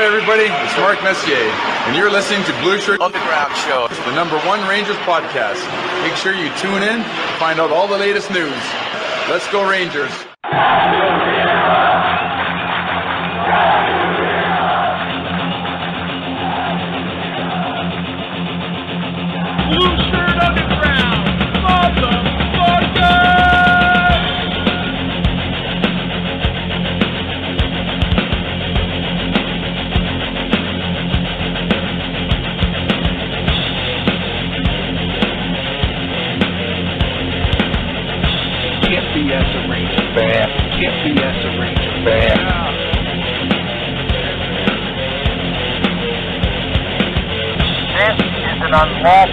Hi, everybody. It's Mark Messier, and you're listening to Blue Shirt Underground Show. the number one Rangers podcast. Make sure you tune in to find out all the latest news. Let's go, Rangers.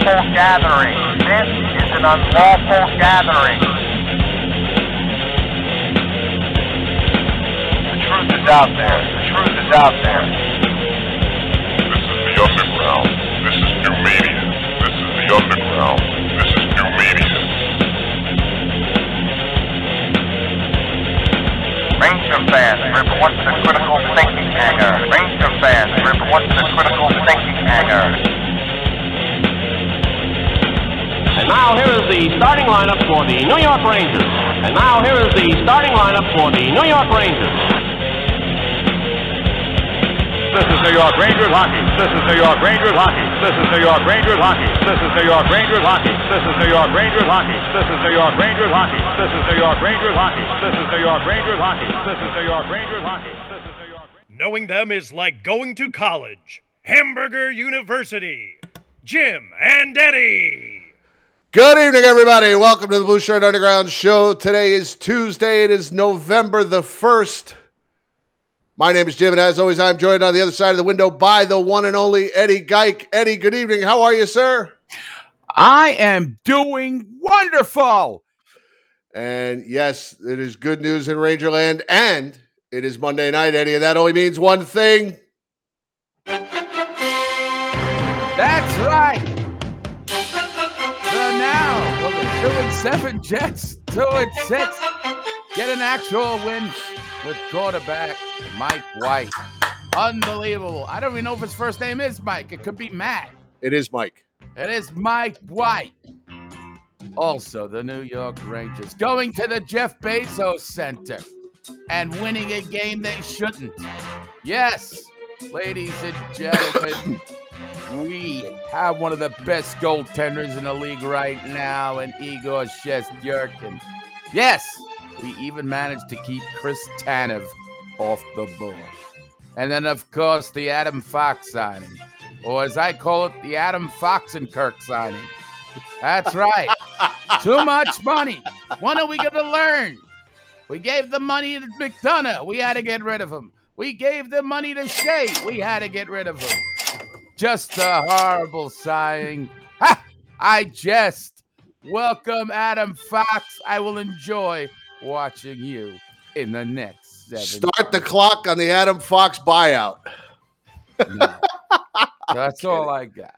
Unlawful gathering. This is an unlawful gathering. The truth is out there. The truth is out there. This is the underground. This is new media. This is the underground. This is new media. Ranger fans, report to the critical thinking hangar. Ranger fans, report to the critical thinking hangar. And now here is the starting lineup for the New York Rangers. And now here is the starting lineup for the New York Rangers. This is New York Rangers hockey. This is New York Rangers hockey. This is New York Rangers hockey. This is New York Rangers hockey. This is New York Rangers hockey. This is New York Rangers hockey. This is New York Rangers hockey. This is New York Rangers hockey. This is New York Rangers hockey. This is New York. Knowing them is like going to college. Hamburger University. Jim and Eddie. Good evening, everybody. Welcome to the Blue Shirt Underground Show. Today is Tuesday. It is November the 1st. My name is Jim, and as always, I'm joined on the other side of the window by the one and only Eddie Geik. Eddie, good evening. How are you, sir? I am doing wonderful. And yes, it is good news in Rangerland, and it is Monday night, Eddie, and that only means one thing. That's right. Two and seven Jets, two and six, get an actual win with quarterback Mike White. Unbelievable. I don't even know if his first name is Mike. It could be Matt. It is Mike. It is Mike White. Also, the New York Rangers going to the Jeff Bezos Center and winning a game they shouldn't. Yes, ladies and gentlemen, we have one of the best goaltenders in the league right now, and Igor Shesterkin. Yes, we even managed to keep Chris Tanev off the board. And then, of course, the Adam Fox signing, or as I call it, the Adam Fox and Kirk signing. That's right. Too much money. When are we going to learn? We gave the money to McDonagh. We had to get rid of him. We gave the money to Shea. We had to get rid of him. Just a horrible sighing. Ha! I jest. Welcome, Adam Fox. I will enjoy watching you in the next seven. Start the clock on the Adam Fox buyout. No. That's all I got.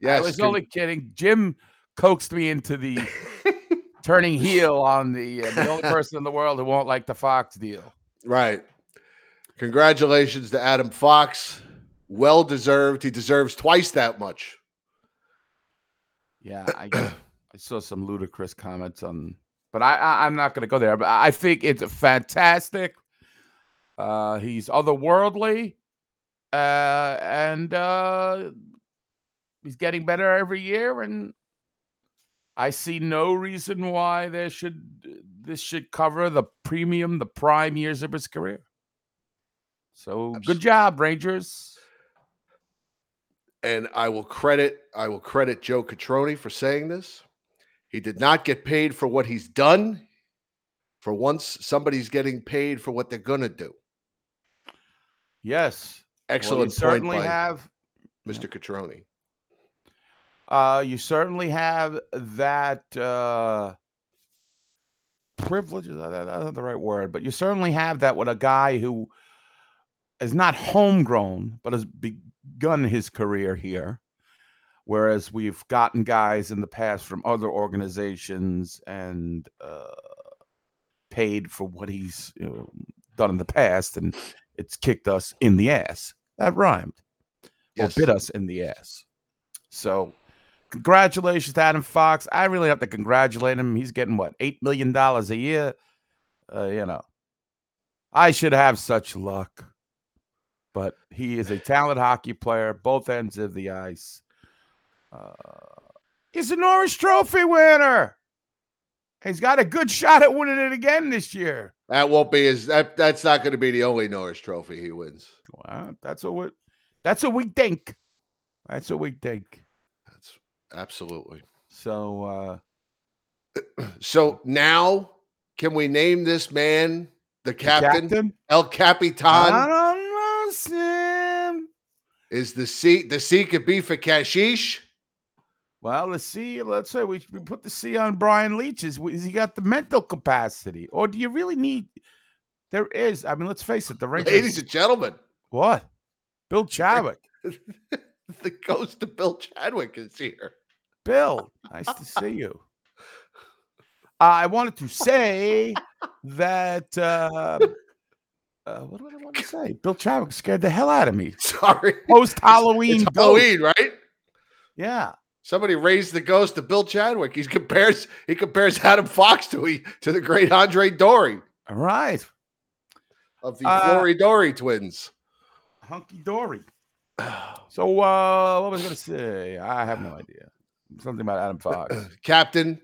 Yes. I was con- only kidding. Jim coaxed me into the turning heel on the uh, the only person in the world who won't like the Fox deal. Right. Congratulations to Adam Fox. Well deserved. He deserves twice that much. Yeah, I, I saw some ludicrous comments on, but I, I I'm not going to go there. But I think it's fantastic. Uh, he's otherworldly, uh, and uh, he's getting better every year. And I see no reason why there should this should cover the premium, the prime years of his career. So good job, Rangers. And I will credit I will credit Joe Catroni for saying this. He did not get paid for what he's done. For once, somebody's getting paid for what they're gonna do. Yes, Well, you Excellent point certainly have. Mr. Catroni. Uh, you certainly have that uh, privilege. is that- that- That's not the right word, but you certainly have that with a guy who is not homegrown, but has begun his career here. Whereas we've gotten guys in the past from other organizations and uh, paid for what he's you know, done in the past, and it's kicked us in the ass. That rhymed. Yes. Or bit us in the ass. So, congratulations to Adam Fox. I really have to congratulate him. He's getting what eight million dollars a year. Uh, you know, I should have such luck, but he is a talented hockey player, both ends of the ice. Uh, he's a Norris Trophy winner. He's got a good shot at winning it again this year. That won't be his. That that's not going to be the only Norris Trophy he wins. Well, that's what we, that's what we think. That's what we think. That's absolutely. So uh So now, can we name this man the the captain? El Capitan I don't know, Sam. is the C. The C could be for Kashish. Well, let's see. Let's say we, we put the C on Brian Leetch. Is, is he got the mental capacity, or do you really need? There is. I mean, let's face it. The Rangers. Ladies and gentlemen, what? Bill Chadwick. the ghost of Bill Chadwick is here. Bill, nice to see you. I wanted to say that. Uh, uh, what did I want to say? Bill Chadwick scared the hell out of me. Sorry, Post Halloween. Halloween, right? Yeah. Somebody raised the ghost of Bill Chadwick. He compares he compares Adam Fox to he, to the great Andre Dory All right. of the Uh, Flory Dory twins. Hunky dory. So uh what was I gonna say? I have no idea. Something about Adam Fox. Captain.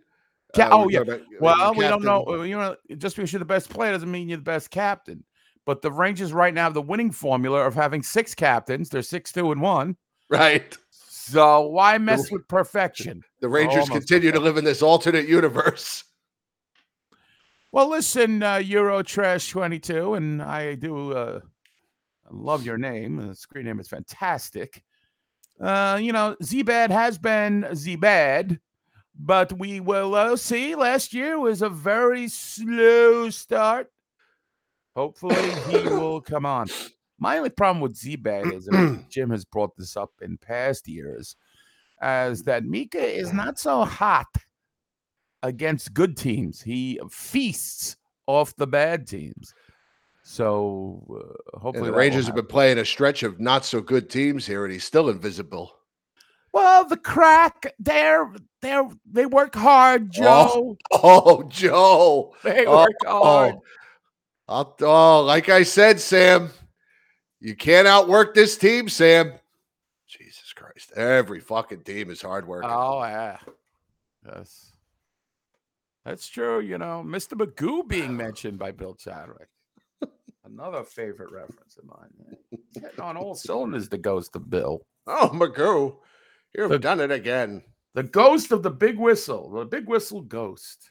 Ca- uh, oh, yeah. gonna- Well, we don't know. uh, You know, just because you're the best player doesn't mean you're the best captain. But the Rangers right now have the winning formula of having six captains. They're six, two, and one. Right. So why mess with perfection? The Rangers almost continue to live in this alternate universe. Well, listen, uh, Euro Trash 22, and I do uh, love your name. The screen name is fantastic. Uh, you know, Zbad has been Zbad, but we will uh, see. Last year was a very slow start. Hopefully, he will come on. My only problem with Zbad is, and Jim has brought this up in past years, as that Mika is not so hot against good teams. He feasts off the bad teams. So uh, And hopefully the Rangers have been playing a stretch of not so good teams here, and he's still invisible. Well, the crack, they're they're they work hard, Joe. Oh, Joe. They Oh, work hard. I'll, oh, like I said, Sam, you can't outwork this team, Sam. Jesus Christ. Every fucking team is hard working. Oh yeah. Yes. That's true, you know. Mr. Magoo being mentioned by Bill Chadwick. Another favorite reference of mine. Getting on all cylinders, the ghost of Bill. Oh, Magoo. You've The- done it again. The ghost of the big whistle, the big whistle ghost.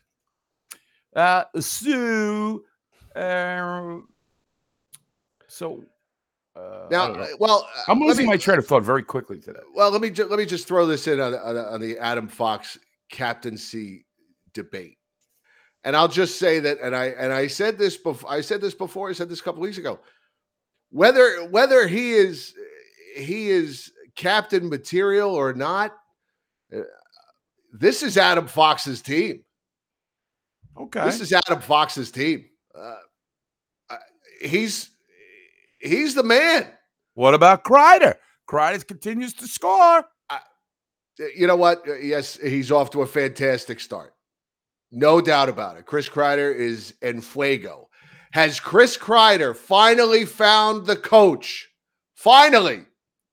Uh, so, uh, so, uh, Now, well, uh, I'm losing me- my train of thought very quickly today. Well, let me ju- let me just throw this in on, on, on the Adam Fox captaincy debate, and I'll just say that, and I and I said this before. I said this before. I said this a couple weeks ago. Whether whether he is he is captain material or not, uh, this is Adam Fox's team. Okay. This is Adam Fox's team. Uh, he's he's the man. what about Kreider? Kreider continues to score. Uh, you know what? Yes, he's off to a fantastic start. No doubt about it. Chris Kreider is en fuego. Has Chris Kreider finally found the coach? Finally,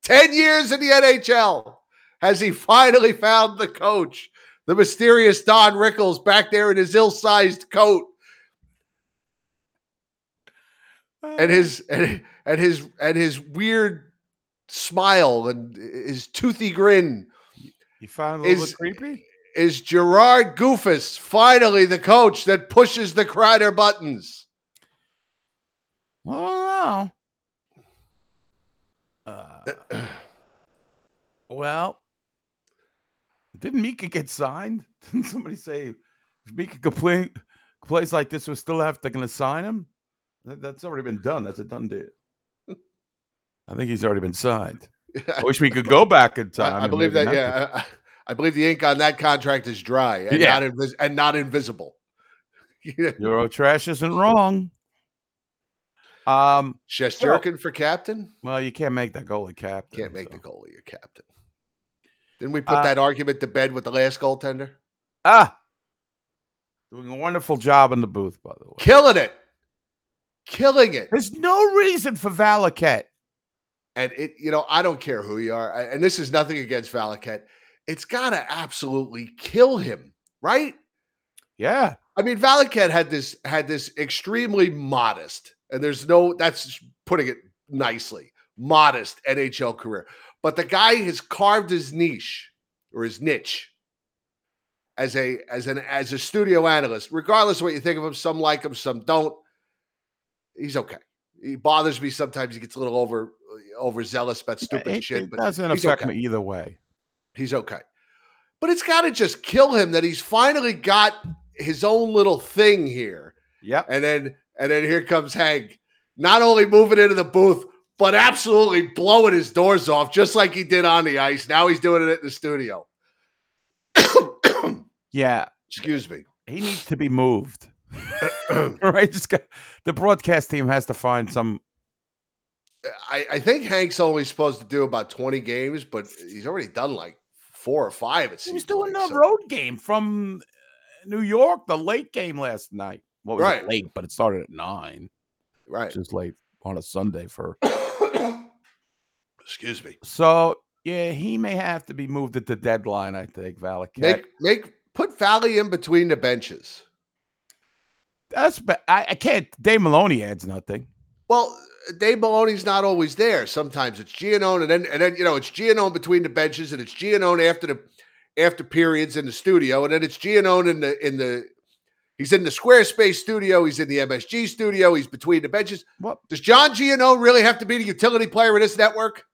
10 years in the NHL. Has he finally found the coach? The mysterious Don Rickles back there in his ill sized coat and his and, and his and his weird smile and his toothy grin. You found a little is- creepy? Is Gerard Goofus finally the coach that pushes the Kreider buttons? Oh, uh, well, didn't Mika get signed? Didn't somebody say if Mika play plays like this, we still have to gonna sign him? That- that's already been done. That's a done deal. I think he's already been signed. I wish we could go back in time. I, I believe that. Yeah, I, I believe the ink on that contract is dry and Yeah. not invis- and not invisible. Euro trash isn't wrong. Um, Shesterkin for captain? well, you can't make that goalie captain. Can't make so. the goalie your captain. Didn't we put Uh, that argument to bed with the last goaltender? Ah, doing a wonderful job in the booth, by the way. Killing it. Killing it. There's no reason for Valiquette. And it, you know, I don't care who you are. And this is nothing against Valiquette. It's gotta absolutely kill him, right? Yeah, I mean, Valiquette had this had this extremely modest, and there's no that's putting it nicely, modest NHL career. But the guy has carved his niche or his niche as a as an as a studio analyst, regardless of what you think of him. Some like him, some don't. He's okay. He bothers me sometimes. He gets a little over overzealous about stupid it, shit, it but doesn't affect okay. me either way. He's okay. But it's got to just kill him that he's finally got his own little thing here. Yep. And then and then here comes Hank, not only moving into the booth, but absolutely blowing his doors off, just like he did on the ice. Now he's doing it in the studio. Yeah, Excuse me. he needs to be moved. right, just got, the broadcast team has to find some. I, I think Hank's only supposed to do about 20 games, but he's already done like four or five. It He seems was doing like, the so- road game from uh, New York, the late game last night. Well, was Right. late, but it started at nine, right. just late on a Sunday for. Excuse me. So yeah, he may have to be moved at the deadline. I think Valiquette. Make make put Valley in between the benches. That's ba- I, I can't. Dave Maloney adds nothing. Well, Dave Maloney's not always there. Sometimes it's Giannone, and then and then you know it's Giannone between the benches, and it's Giannone after the after periods in the studio, and then it's Giannone in the in the he's in the Squarespace studio, he's in the MSG studio, he's between the benches. What? Does John Giannone really have to be the utility player in this network?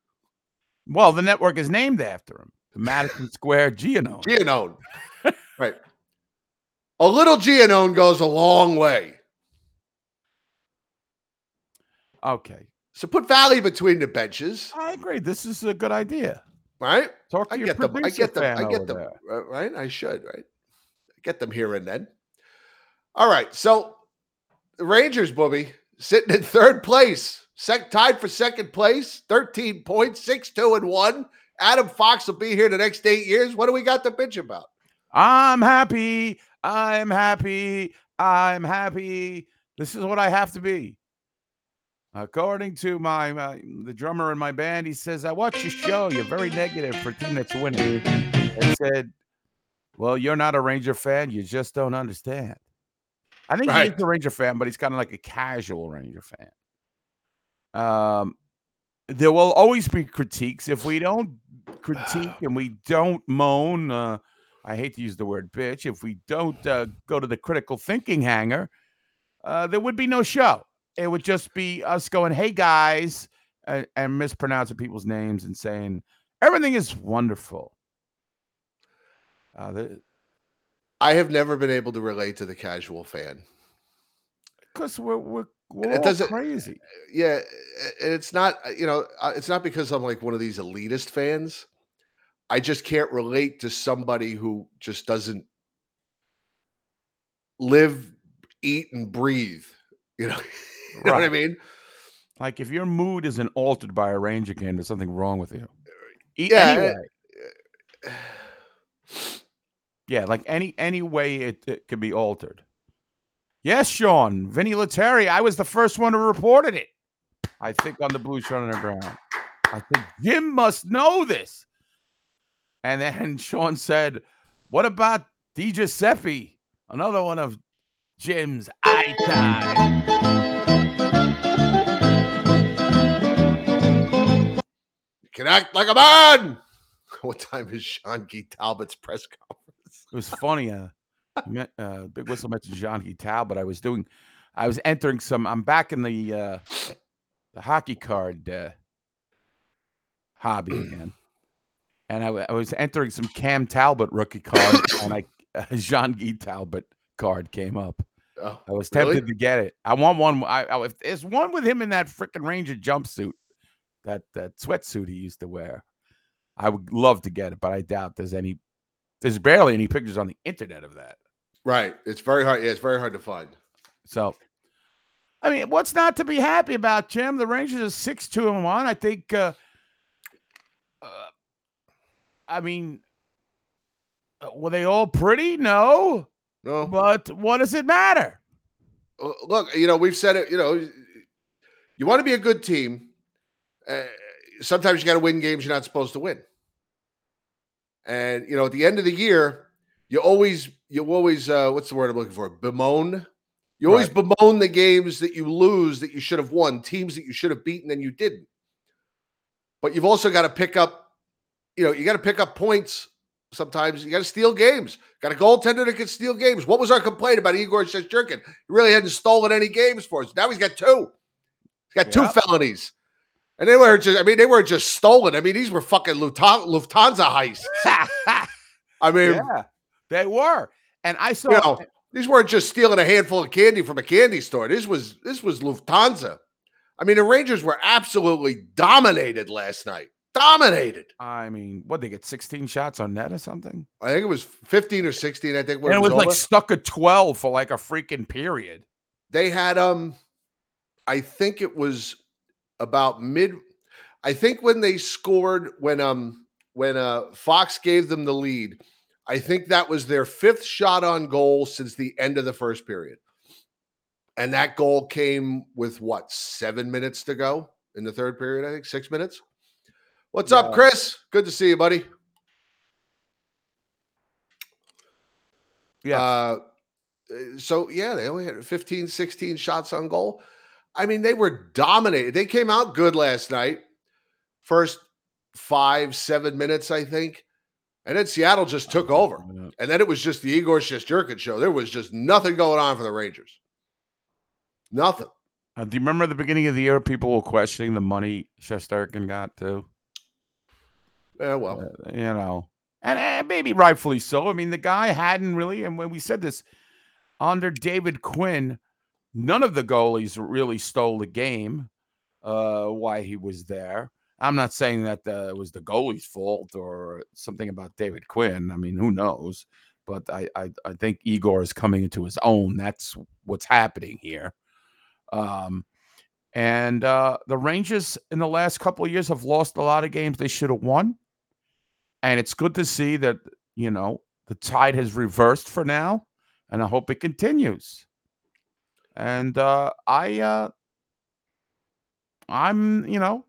Well, the network is named after him, the Madison Square Giannone. Giannone, right? A little Giannone goes a long way. Okay, So put Valley between the benches, I agree. This is a good idea. right? Talk to I your get them. I get them. I get them. there. uh, Right? I should. Right? Get them here and then. All right. So the Rangers, Booby, sitting in third place, sec- tied for second place, thirteen points, six two and one. Adam Fox will be here the next eight years. What do we got to bitch about? I'm happy. I'm happy. I'm happy. This is what I have to be. According to my, my the drummer in my band, he says, "I watch your show. You're very negative for team that's winning." And said, "Well, you're not a Ranger fan. You just don't understand." I think Right. he's a Ranger fan, but he's kind of like a casual Ranger fan. Um, there will always be critiques if we don't critique and we don't moan. Uh, I hate to use the word bitch. If we don't uh, go to the critical thinking hanger, uh, there would be no show. It would just be us going, "Hey guys," and, and mispronouncing people's names and saying everything is wonderful. Uh, I have never been able to relate to the casual fan. because we're we're, we're It doesn't- crazy. Yeah, it's not. uh, You know, uh, it's not because I'm like one of these elitist fans. I just can't relate to somebody who just doesn't live, eat, and breathe. You know, you know what I mean? Like if your mood isn't altered by a Ranger game, there's something wrong with you. E- Yeah, Anyway, uh, yeah, like any any way it, it could be altered. Yes, Sean, Vinny Lettieri. I was the first one who reported it. I think on the Blue Shirt Underground. I think Jim must know this. And then Sean said, "What about Di Giuseppe? Another one of Jim's eye time." You can act like a man. What time is Jean Guy Talbot's press conference? It was funny. Uh, met- uh, Big Whistle mentioned Jean Guital, Talbot. I was doing, I was entering some. I'm back in the uh, the hockey card uh, hobby again, and I, I was entering some Cam Talbot rookie card, and I a Jean Guy Talbot card came up. Oh, I was really? tempted to get it. I want one. I, I if there's one with him in that freaking Ranger jumpsuit, that that sweatsuit he used to wear. I would love to get it, but I doubt there's any. There's barely any pictures on the internet of that. Right. It's very hard. Yeah, it's very hard to find. So, I mean, what's not to be happy about, Jim? The Rangers are six two and one. I think. Uh, I mean, uh, were they all pretty? No, No, but what does it matter? Uh, look, you know, we've said it. You know, you want to be a good team. Uh, sometimes you got to win games you're not supposed to win. And you know, at the end of the year, you always, you always, uh, what's the word I'm looking for? Bemoan. You always bemoan the games that you lose that you should have won, teams that you should have beaten and you didn't. But you've also got to pick up, you know, you got to pick up points. Sometimes you got to steal games. Got a goaltender that can steal games. What was our complaint about Igor Shesterkin? He really hadn't stolen any games for us. Now he's got two. He's got two felonies. And they were just, I mean, they weren't just stolen. I mean, these were fucking Lufthansa, Lufthansa heists. I mean, yeah, they were. And I saw you know, these weren't just stealing a handful of candy from a candy store. This was this was Lufthansa. I mean, the Rangers were absolutely dominated last night. Dominated. I mean, what they get 16 shots on net or something? I think it was 15 or 16. I think when and it was like stuck at 12 for like a freaking period. they had um I think it was about mid I think when they scored when um when uh Fox gave them the lead, I think that was their fifth shot on goal since the end of the first period. And that goal came with what, 7 minutes to go in the third period, I think, 6 minutes. What's up, Chris? Good to see you, buddy. Yeah. Uh, so yeah, they only had 15, 16 shots on goal. I mean, they were dominated. They came out good last night. First five, seven minutes, I think. And then Seattle just took over. Yeah. And then it was just the Igor Shesterkin show. There was just nothing going on for the Rangers. Nothing. Uh, do you remember the beginning of the year? People were questioning the money Shesterkin got too. Yeah, well, Uh, you know, and uh, maybe rightfully so. I mean, the guy hadn't really, and when we said this under David Quinn, none of the goalies really stole the game. Uh, why he was there? I'm not saying that uh, it was the goalie's fault or something about David Quinn. I mean, who knows? But I, I, I think Igor is coming into his own. That's what's happening here. Um, and uh, the Rangers in the last couple of years have lost a lot of games they should have won. And it's good to see that, you know, the tide has reversed for now. And I hope it continues. And uh, I, uh, I'm, you know,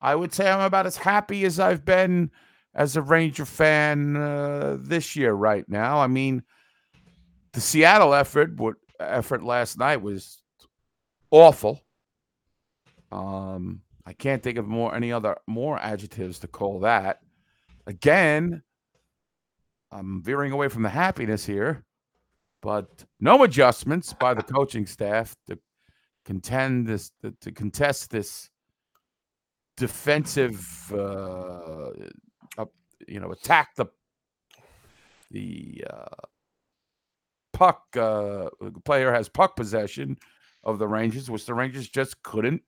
I would say I'm about as happy as I've been as a Ranger fan uh, this year right now. I mean, the Seattle effort, what effort last night was awful. Um, I can't think of more any other more adjectives to call that. Again, I'm veering away from the happiness here, but no adjustments by the coaching staff to contend this to, contest this defensive uh up, you know attack the the uh puck uh player has puck possession of the Rangers which the Rangers just couldn't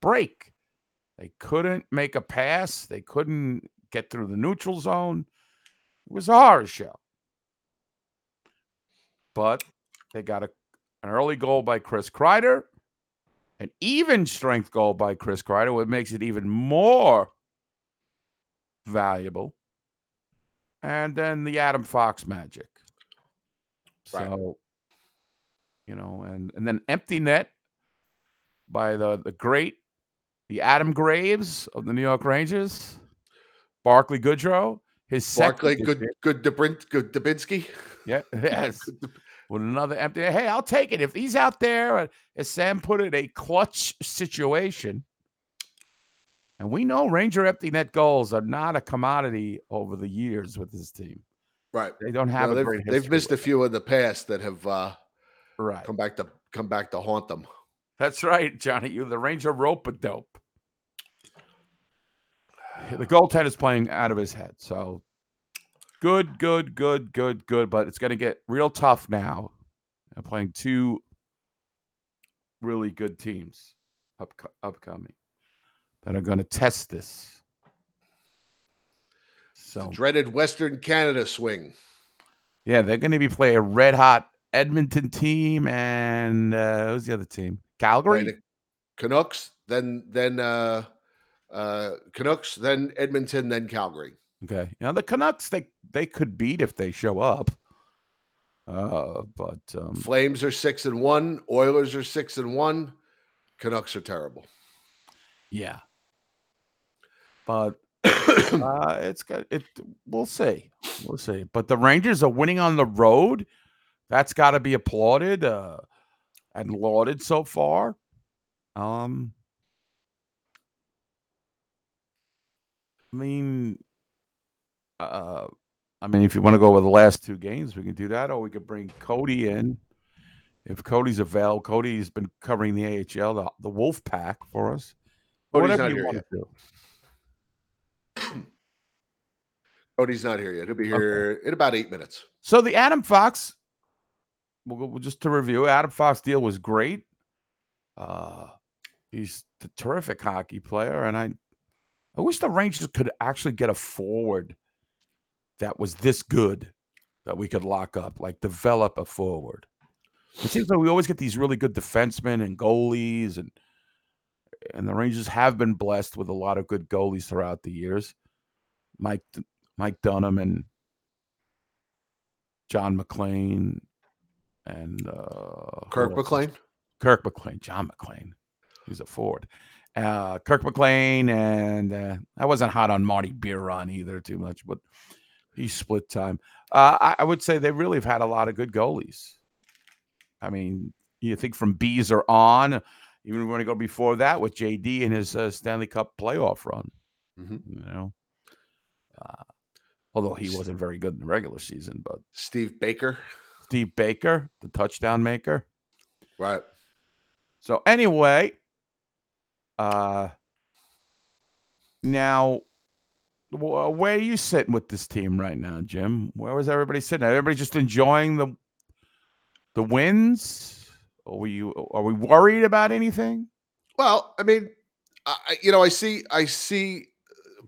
break. They couldn't make a pass, they couldn't get through the neutral zone. It was a horror show. But they got a, an early goal by Chris Kreider, an even strength goal by Chris Kreider, what makes it even more valuable. And then the Adam Fox magic. Right. So, you know, and and then empty net by the the great the Adam Graves of the New York Rangers, Barclay Goodrow, his second Barclay, good, good, good Dubinsky. Yeah, yes. With another empty. Hey, I'll take it. If he's out there, uh, as Sam put it, a clutch situation. And we know Ranger empty net goals are not a commodity over the years with this team. Right. They don't have No, a they've, great they've missed a few in the past that have uh, Right. come back to come back to haunt them. That's right, Johnny. You the Ranger rope a dope. The goaltender's playing out of his head. So good, good, good, good, good. But it's going to get real tough now. They're playing two really good teams up, upcoming that are going to test this. So Dreaded Western Canada swing. yeah, they're going to be playing a red hot Edmonton team, and uh, who's the other team? Calgary. Play the Canucks, then then uh, uh, Canucks, then Edmonton, then Calgary. Okay. Now the Canucks they they could beat if they show up. Uh, but um, Flames are six and one. Oilers are six and one. Canucks are terrible. yeah. But uh, it's got it. We'll see. We'll see. But the Rangers are winning on the road. That's got to be applauded uh, and lauded so far. Um, I mean, uh, I mean, if you want to go with the last two games, we can do that, or we could bring Cody in. If Cody's available, Cody's been covering the AHL, the, the Wolf Pack for us. Cody's Whatever not you here want yet. to do. Cody's not here yet. He'll be here in about eight minutes. So the Adam Fox, we'll, we'll just to review, Adam Fox deal was great. Uh, he's a terrific hockey player, and I, I wish the Rangers could actually get a forward that was this good that we could lock up, like develop a forward. It seems like we always get these really good defensemen and goalies, and and the Rangers have been blessed with a lot of good goalies throughout the years. Mike Mike Dunham and John McLean and uh, Kirk? McLean. Kirk McLean, John McLean. He's a forward. Uh, Kirk McLean, and uh, I wasn't hot on Marty Biron either too much, but he split time. Uh, I, I would say they really have had a lot of good goalies. I mean, you think from Beezer on, even when to go before that with JD and his uh, Stanley Cup playoff run. Mhm. You know, uh, although he wasn't very good in the regular season, but Steve Baker. Steve Baker, the touchdown maker. Right. So anyway, uh now wh- where are you sitting with this team right now, Jim? Where was everybody sitting? Everybody just enjoying the the wins? Or were you are we worried about anything? Well, I mean, I, you know, I see, I see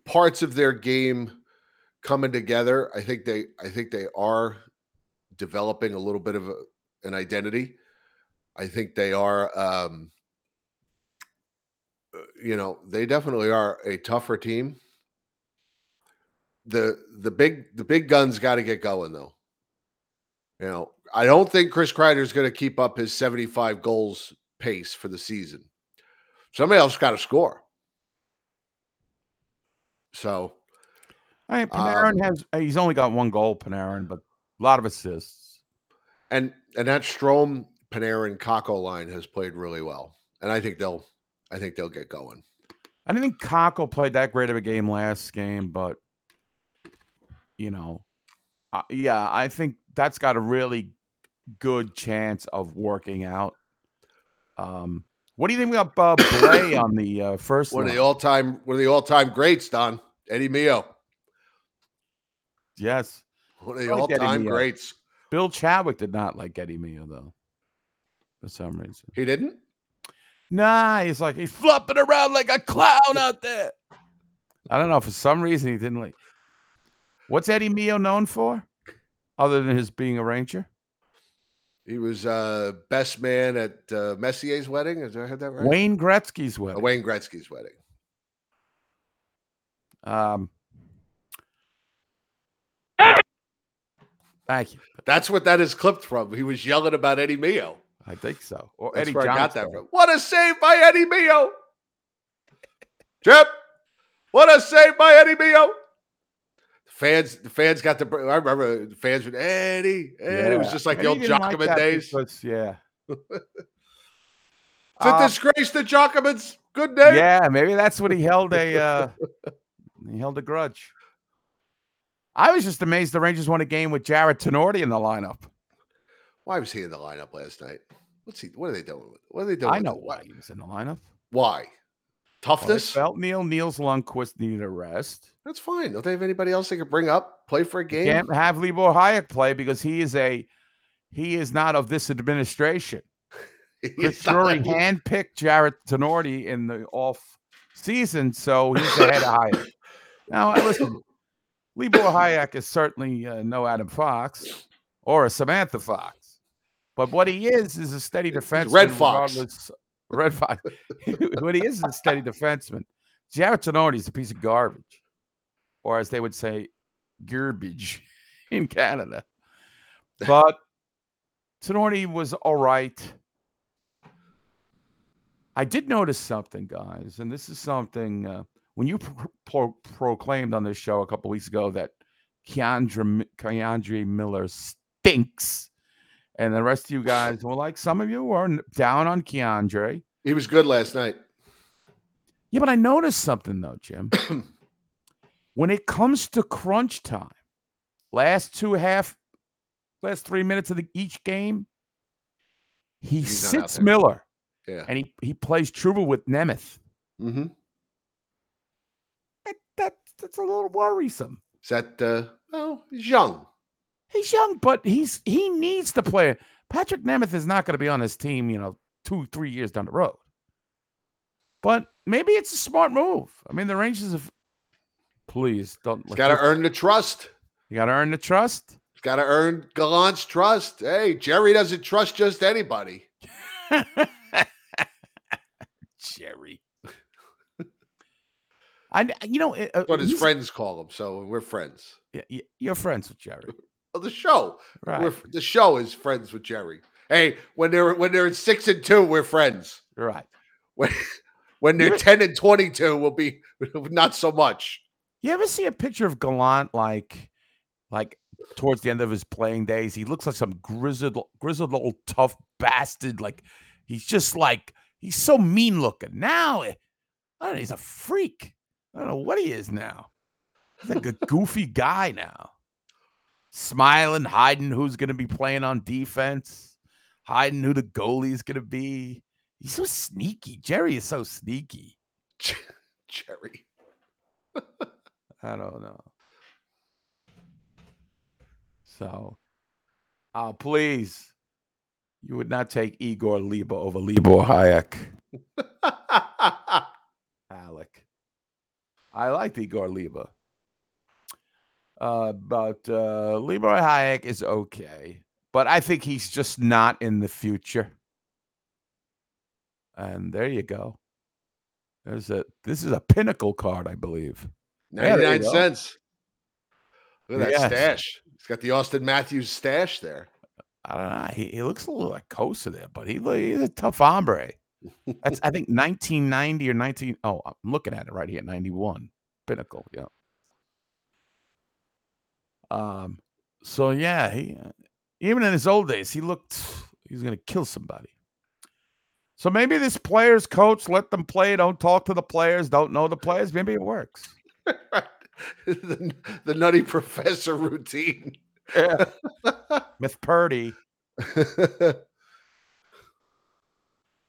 parts of their game coming together. I think they, I think they are developing a little bit of a, an identity. I think they are, um, you know, they definitely are a tougher team. The the big the big guns got to get going though. You know, I don't think Chris Kreider is going to keep up his 75 goals pace for the season. Somebody else got to score. So, I mean, Panarin Um, has he's only got one goal, Panarin, but a lot of assists. and and that Strome Panarin Kakko line has played really well, and I think they'll, I think they'll get going. I didn't think Kakko played that great of a game last game, but you know, uh, yeah, I think that's got a really good chance of working out. Um, what do you think about uh, Blais on the uh, first One of the all-time, one of the all-time greats, Don Eddie Mio. Yes, One of the all-time greats. Bill Chadwick did not like Eddie Mio though, for some reason. He didn't. Nah, he's like he's flopping around like a clown out there. I don't know. For some reason, he didn't like. What's Eddie Mio known for, other than his being a ranger? He was uh best man at uh, Messier's wedding. Is I had that right? Wayne Gretzky's Uh, wedding. Wayne Gretzky's wedding. Um, thank you. That's what that is clipped from. He was yelling about Eddie Mio. I think so. Or That's Eddie where I got that from. What a save by Eddie Mio. Chip, what a save by Eddie Mio. Fans, the fans got the. I remember the fans with Eddie, Eddie. It was just like And the old didn't like days. because- yeah. It's a Uh, disgrace to Jockerman's good name. yeah, maybe that's what he held a uh, he held a grudge. I was just amazed the Rangers won a game with Jared Tinordi in the lineup. Why was he in the lineup last night? What's he? What are they doing? What are they doing? I know why he was in the lineup. Why? Well, Toughness. felt Neil Niels Lundkvist needed a rest. That's fine. Don't they have anybody else they could bring up, play for a game? Can't have Libor Hajek play because he is a he is not of this administration. Chris Drury handpicked Jared Tinordi in the off season, so he's ahead of Hajek. Now, listen, Libor Hajek is certainly uh, no Adam Fox or a Samantha Fox, But what he is is a steady defenseman. Red Fox. Red Fox. what he is is a steady defenseman. Jared Tinordi is a piece of garbage, or as they would say, garbage in Canada. But Tinordi was all right. I did notice something, guys, and this is something uh, when you pro- pro- proclaimed on this show a couple weeks ago that K'Andre, K'Andre Miller stinks, and the rest of you guys were like, some of you were n- down on K'Andre. He was good last night. Yeah, but I noticed something though, Jim. when it comes to crunch time, last two half, last three minutes of the, each game, he He's sits. Miller Yeah. and he he plays Trouba with Nemeth. Mm-hmm. That, that that's a little worrisome. Is that uh oh he's young. He's young, but he's he needs to play. Patrick Nemeth is not going to be on his team, you know, two three years down the road. But maybe it's a smart move. I mean, the Rangers have. Please don't. He's gotta earn the trust. You got to earn the trust. He's gotta earn Gallant's trust. Hey, Jerry doesn't trust just anybody. Jerry. I, you know, uh, What his friends call him, so we're friends. y- y- You're friends with Jerry, Well, the show. right? We're, the show is friends with Jerry. Hey, when they're when they're at six and two, we're friends. right. When when they're ten and twenty-two, we'll be not so much. You ever see a picture of Gallant like, like towards the end of his playing days? He looks like some grizzled, grizzled old tough bastard. Like he's just like he's so mean looking. Now, eh, I don't know, he's a freak. I don't know what he is now. He's like a goofy guy now, smiling, hiding who's going to be playing on defense, hiding who the goalie is going to be. He's so sneaky. Jerry is so sneaky. Jerry. I don't know. So, uh, please, you would not take Igor Liba over Libor Hajek, Alec. I like Igor Liba. Uh, but uh, Libor Hajek is okay. But I think he's just not in the future. And there you go. There's a this is a pinnacle card, I believe. Yeah, you 99 go. cents. Look at that Yes. stash. He's got the Auston Matthews stash there. I don't know. He, he looks a little like Kosa there, but he, he's a tough hombre. That's I think 1990 or 19. Oh, I'm looking at it right here. 91 pinnacle. Yeah. Um. So yeah, he uh, even in his old days, he looked he's gonna kill somebody. So maybe this players coach let them play. Don't talk to the players. Don't know the players. Maybe it works. the, the nutty professor routine. Yeah. Miss Purdy.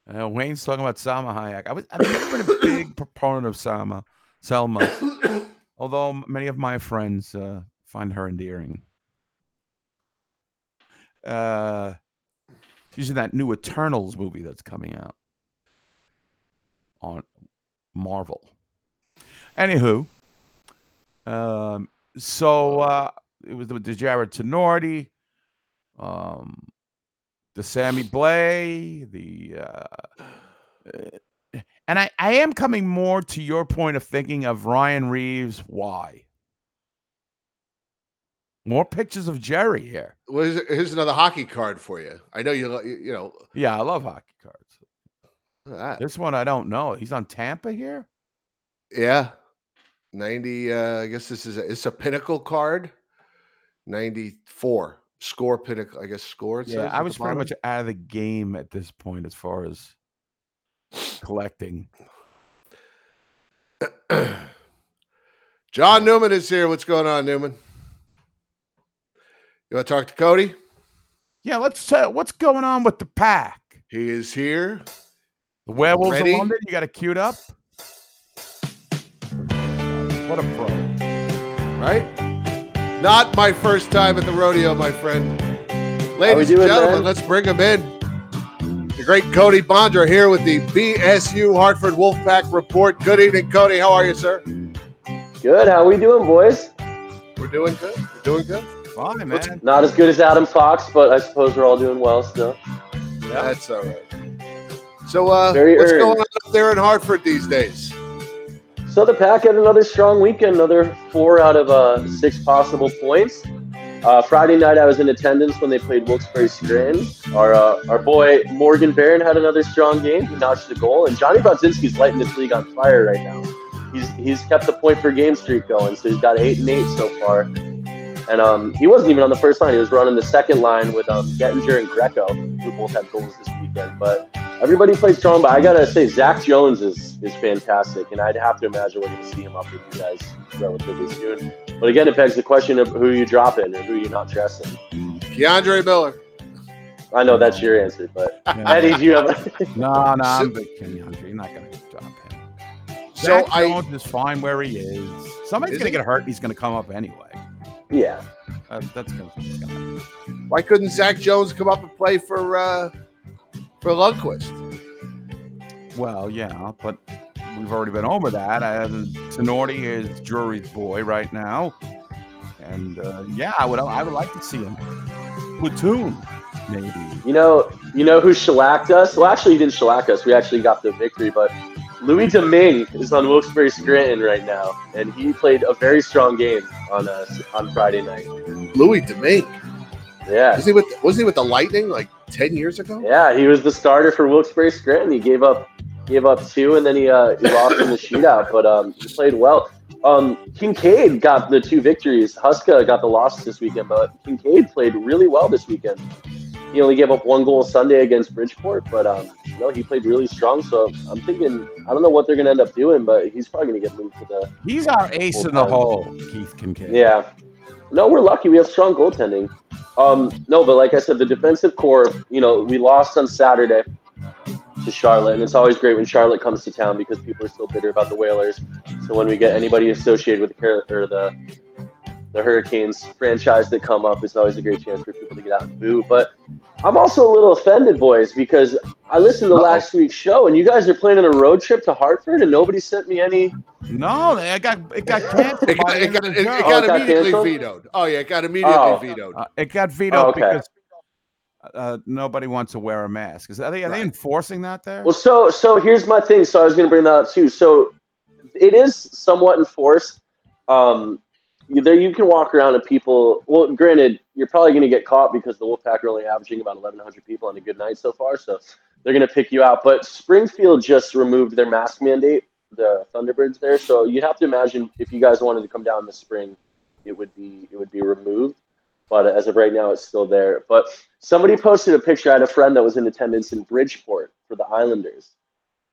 Uh, Wayne's talking about Salma Hayek. I was I've never been a big proponent of Salma, Selma, although many of my friends uh, find her endearing. Uh, she's in that new Eternals movie that's coming out on Marvel. Anywho, um, so uh, it was the, Jared Tinordi, um, the Sammy Blais, the uh, and I, I am coming more to your point of thinking of Ryan Reaves. Why? More pictures of Jerry here. Well, here's, here's another hockey card for you. I know you, you, you know, Yeah, I love hockey cards. This one I don't know. He's on Tampa here. yeah. 90, uh, I guess this is a, it's a pinnacle card. 94 score pinnacle, I guess score. Yeah, I was pretty much out of the game at this point as far as collecting. John Newman is here. What's going on, Newman? You want to talk to Cody? Yeah, let's. Uh, what's going on with the pack? He is here. The Werewolves Ready? of London. You got it queued up. What a pro! right? Not my first time at the rodeo, my friend. Ladies and gentlemen, man? let's bring him in. The great Cody Bondra here with the BSU Hartford Wolfpack Report. Good evening, Cody. How are you, sir? Good. How are we doing, boys? We're doing good. We're doing good. Fine, man. Not as good as Adam Fox, but I suppose we're all doing well still. That's all right. So, uh, Very what's earned. going on up there in Hartford these days? So the Pack had another strong weekend, another four out of uh, six possible points. Uh, Friday night, I was in attendance when they played Wilkes-Barre Scranton. Our uh, our boy Morgan Barron had another strong game. He notched a goal, and Johnny Brodzinski's lighting this league on fire right now. He's he's kept the point per game streak going, so he's got eight and eight so far. And um, he wasn't even on the first line; he was running the second line with um, Gettinger and Greco, who both had goals this weekend. But everybody plays strong. But I gotta say, Zach Jones is is fantastic, and I'd have to imagine we're gonna see him up with you guys relatively soon. But again, it begs the question of who you drop in or who you're not dressing. K'Andre Miller. I know that's your answer, but Yeah. Eddie, do you have? No, no, I'm big Kenny Hunter. You're not going to drop him. So Zach I- Jones is fine where he is. Somebody's Is going to he? get hurt and he's going to come up anyway. Yeah, Uh, that's going to Why couldn't Zach Jones come up and play for uh, for Lundkvist? Well, yeah, but we've already been over that. Uh, Tinordi is Drury's boy right now, and uh, yeah, I would I would like to see him platoon maybe. you know, you know who shellacked us? Well, actually, he didn't shellack us. We actually got the victory, but Louis Domingue is on Wilkes-Barre Scranton right now, and he played a very strong game on us on Friday night. Louis Domingue. Yeah, Was he with wasn't he with the Lightning like ten years ago? Yeah, he was the starter for Wilkes-Barre Scranton. He gave up gave up two, and then he uh, he lost in the shootout. But um, he played well. Um, Kinkaid got the two victories. Huska got the loss this weekend, but Kinkaid played really well this weekend. He only gave up one goal Sunday against Bridgeport, but um, no, he played really strong. So I'm thinking, I don't know what they're going to end up doing, but he's probably going to get moved to the. He's our ace in the hole, Keith Kinkaid. Yeah. No, we're lucky. We have strong goaltending. Um, no, but like I said, the defensive core, you know, we lost on Saturday to Charlotte, and it's always great when Charlotte comes to town because people are still bitter about the Whalers. So when we get anybody associated with the or the the Hurricanes franchise that come up, it's always a great chance for people to get out and boo. But I'm also a little offended, boys, because I listened to Uh-oh. last week's show, and you guys are planning a road trip to Hartford, and nobody sent me any. No, it got it got canceled. It got, it got, it, it got Oh, it got immediately vetoed. Oh yeah, it got immediately Oh. vetoed. Uh, it got vetoed Oh, okay. because uh, nobody wants to wear a mask. Is are they, are they enforcing that there? Well, so so here's my thing. So I was going to bring that up too. So it is somewhat enforced. Um, you, there you can walk around and people. Well, granted, you're probably going to get caught because the Wolfpack are only averaging about 1,100 people on a good night so far. So they're going to pick you out. But Springfield just removed their mask mandate. The Thunderbirds there. So you'd have to imagine if you guys wanted to come down this spring, it would be it would be removed. But as of right now, it's still there. But somebody posted a picture. I had a friend that was in attendance in Bridgeport for the Islanders.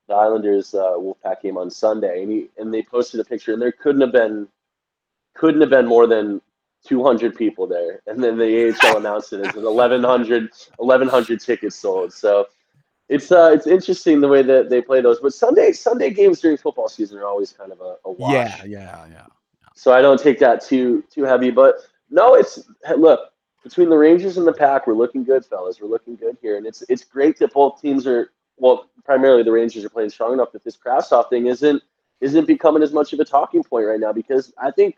The Islanders uh, Wolfpack game on Sunday, and he and they posted a picture, and there couldn't have been couldn't have been more than 200 people there. And then the AHL announced it as an 1,100 1,100 tickets sold. So it's uh it's interesting the way that they play those. But Sunday Sunday games during football season are always kind of a, a wash yeah, yeah, yeah. so I don't take that too too heavy. But no, it's look between the Rangers and the Pack, we're looking good, fellas. We're looking good here, and it's it's great that both teams are well, primarily the Rangers are playing strong enough that this Kravtsov thing isn't isn't becoming as much of a talking point right now because I think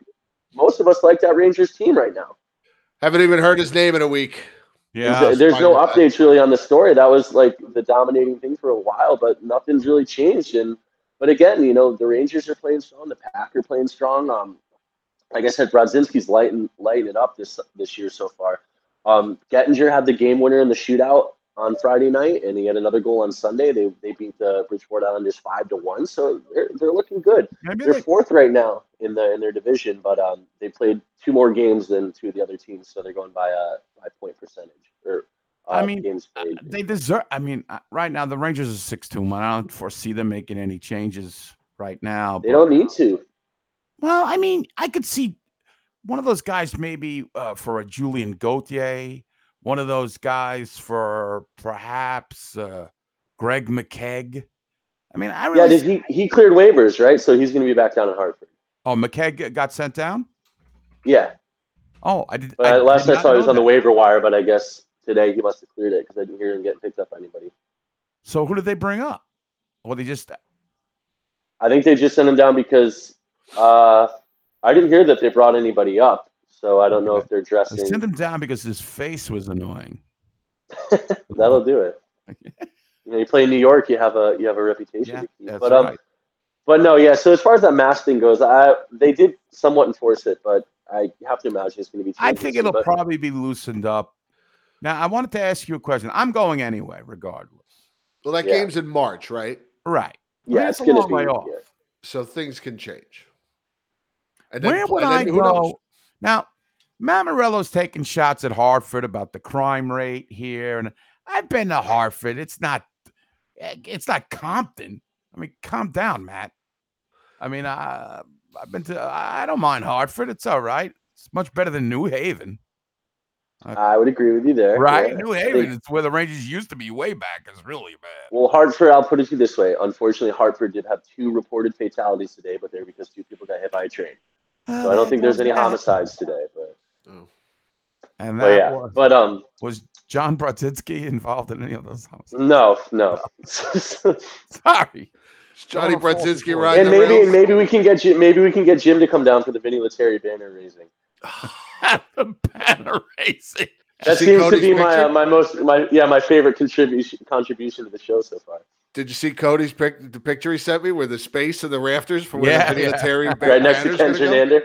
most of us like that Rangers team right now. Haven't even heard his name in a week. Yeah, There's- There's no fine with that. updates really on the story. That was like the dominating thing for a while, but nothing's really changed. And but again, you know, the Rangers are playing strong. The Pack are playing strong. Um, like I said, Brodzinski's lighting lighting it up this this year so far. Um, Gettinger had the game winner in the shootout on Friday night, and he had another goal on Sunday. They they beat the Bridgeport Islanders five to one, so they're they're looking good. They're they, fourth right now in the in their division, but um, they played two more games than two of the other teams, so they're going by a by point percentage or uh, I mean, they deserve. I mean, uh, right now the Rangers are six two. I don't foresee them making any changes right now. They but- don't need to. Well, I mean, I could see one of those guys maybe uh, for a Julien Gauthier, one of those guys for perhaps uh, Greg McKegg. I mean, I Yeah, really. did he he cleared waivers, right? So he's going to be back down in Hartford. oh, McKegg got sent down. Yeah, Oh, I did. but I last did I saw he was know on the waiver wire, but I guess today he must have cleared it because I didn't hear him getting picked up by anybody. So who did they bring up? Well, they just I think they just sent him down because uh, I didn't hear that they brought anybody up. So I don't know if they're I dressing. sent him down because his face was annoying. That'll do it. You know, you play in New York, you have a you have a reputation Yeah, to keep. that's But um, right. but no, yeah. So as far as that mask thing goes, I they did somewhat enforce it, but I have to imagine it's going to be. I think it'll but- probably be loosened up. Now, I wanted to ask you a question. I'm going anyway, regardless. Well, that Yeah. game's in March, right? Right. Yeah, Well, it's that's a going long to way be. off. yeah. So things can change. And Where would and I who knows? go? Now, Matt Morello's taking shots at Hartford about the crime rate here, and I've been to Hartford. It's not, eh, it's not Compton. I mean, calm down, Matt. I mean, I, I've been to. I don't mind Hartford. It's all right. It's much better than New Haven, I would agree with you there. right? yeah. New Haven, it's where the Rangers used to be way back. Is really bad. Well, Hartford, I'll put it to you this way. Unfortunately, Hartford did have two reported fatalities today, but they're because two people got hit by a train. So I don't think there's any homicides today. But, And but that yeah, was, but um, was John Brodzinski involved in any of those homicides? no, no. Sorry. Johnny Total false Brodzinski report. riding and maybe rails. maybe we can get Jim, maybe we can get Jim to come down for the Vinny Lettieri banner raising. the banner racing. That seems Cody's to be my uh, my most my yeah my favorite contribution contribution to the show so far. Did you see Cody's pic, the picture he sent me where the space of the rafters for where Yeah, the yeah. military Right next to Ken Gernander.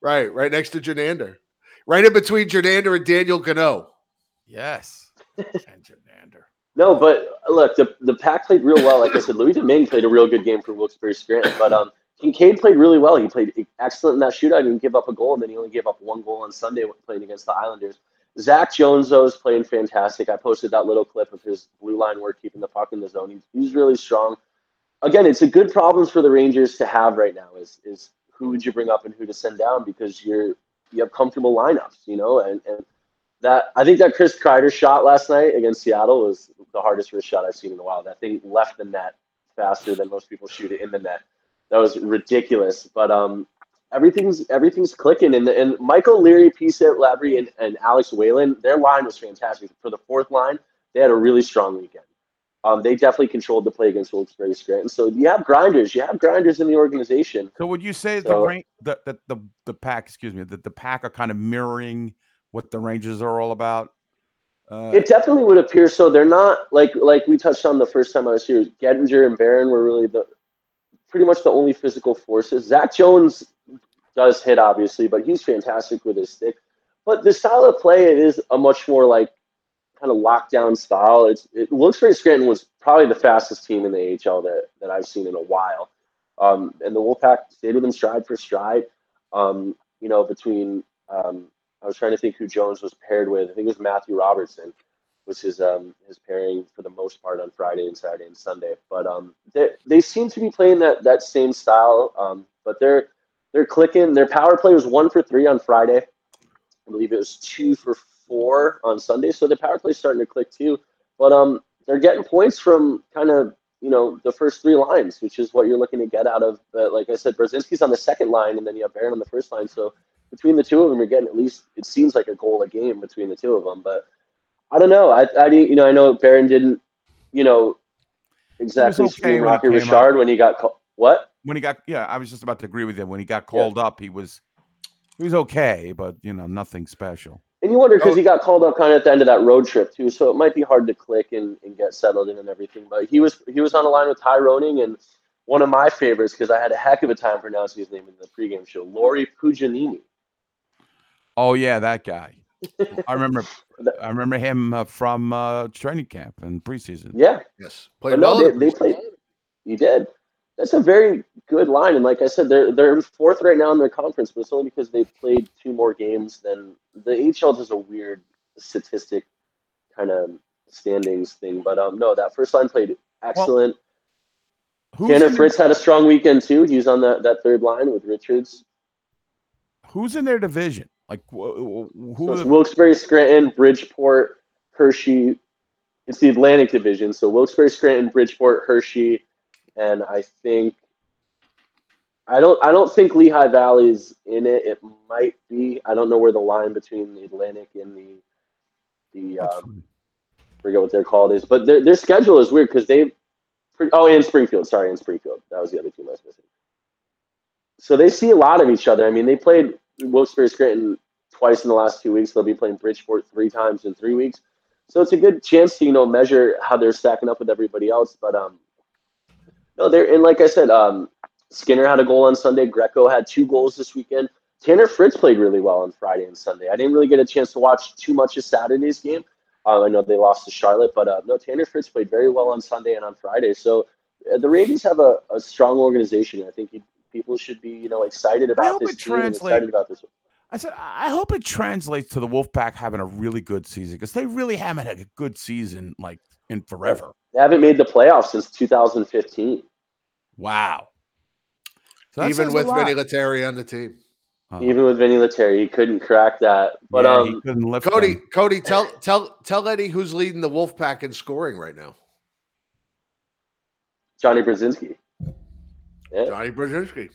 Right, right next to Gernander. Right in between Gernander and Daniel Goneau. Yes. Ken Gernander. No, but look, the the pack played real well. Like I said, Louis Domingue played a real good game for Wilkes-Barre Scranton, but um, Kinkaid played really well. He played excellent in that shootout. He didn't give up a goal, and then he only gave up one goal on Sunday when playing against the Islanders. Zach Jones though is playing fantastic. I posted that little clip of his blue line work keeping the puck in the zone. He's, he's really strong. Again, it's a good problem for the Rangers to have right now. Is is who would you bring up and who to send down because you're you have comfortable lineups, you know, and and that I think that Chris Kreider shot last night against Seattle was the hardest wrist shot I've seen in a while. That thing left the net faster than most people shoot it in the net. That was ridiculous. But um, everything's everything's clicking, and and Michael Leary, PC Labrie, and, and Alex Whelan, their line was fantastic. For the fourth line, they had a really strong weekend. Um, they definitely controlled the play against Wilkes-Barre Scranton. So you have grinders, you have grinders in the organization. So would you say the, So- Ran- the, the the the pack, excuse me, that the pack are kind of mirroring what the Rangers are all about? Uh, It definitely would appear so. They're not like like we touched on the first time I was here. Gettinger and Barron were really the pretty much the only physical forces. Zach Jones does hit obviously, but he's fantastic with his stick. But the style of play it is a much more like kind of lockdown style. It's it looks very Scranton was probably the fastest team in the AHL that that I've seen in a while. Um, and the Wolfpack stayed with them stride for stride. Um, you know, between um, I was trying to think who Jones was paired with. I think it was Matthew Robertson was his um his pairing for the most part on Friday and Saturday and Sunday. But um they they seem to be playing that that same style. Um but they're they're clicking. Their power play was one for three on Friday. I believe it was two for four on Sunday. So the power play's starting to click too. But um they're getting points from kind of you know the first three lines, which is what you're looking to get out of. But like I said, Brodzinski's on the second line, and then you have Barron on the first line. So between the two of them, you're getting at least it seems like a goal a game between the two of them. But I don't know. I, I you know I know Barron didn't you know exactly okay Rocky Richard when he got called. What? When he got, yeah, I was just about to agree with you. When he got called up, he was he was okay, but you know, nothing special. And you wonder because Oh. he got called up kind of at the end of that road trip too, so it might be hard to click and, and get settled in and everything. But he was he was on a line with Ty Ronning and one of my favorites because I had a heck of a time pronouncing his name in the pregame show, Lauri Pajuniemi. Oh yeah, that guy. I remember. I remember him uh, from uh, training camp and preseason. Yeah, Yes. but Played no, well. they, they played. He did. That's a very good line, and like I said, they're they're fourth right now in their conference, but it's only because they played two more games than the HL does a weird statistic kind of standings thing. But um, no, that first line played excellent. Who's Tanner in, their, Fritz had a strong weekend too. He's on that, that third line with Richards. who's in their division? Like wh- wh- So who? it's are- Wilkes-Barre, Scranton, Bridgeport, Hershey. It's the Atlantic Division. So Wilkes-Barre, Scranton, Bridgeport, Hershey, and I think I don't I don't think Lehigh Valley's in it. It might be. I don't know where the line between the Atlantic and the the um, forget what they're called is, but their their schedule is weird because they oh and Springfield. Sorry, in Springfield. That was the other team I was missing. So they see a lot of each other. I mean, they played Wilkes-Barre Scranton twice in the last two weeks. They'll be playing Bridgeport three times in three weeks. So it's a good chance to you know measure how they're stacking up with everybody else. But um, no, they're and like I said, um, Skinner had a goal on Sunday. Greco had two goals this weekend. Tanner Fritz played really well on Friday and Sunday. I didn't really get a chance to watch too much of Saturday's game. Uh, I know they lost to Charlotte, but uh, no, Tanner Fritz played very well on Sunday and on Friday. So uh, the Ravens have a, a strong organization. I think people should be you know excited about this team excited about this. I said, I hope it translates to the Wolfpack having a really good season because they really haven't had a good season like in forever. They haven't made the playoffs since 2015. Wow. So Even with lot. Vinny Lettieri on the team. Oh. Even with Vinny Lettieri, he couldn't crack that. But Yeah, he um, couldn't lift Cody, them. Cody, tell tell tell Eddie who's leading the Wolfpack in scoring right now. Johnny Brodzinski. Yeah, Johnny Brodzinski.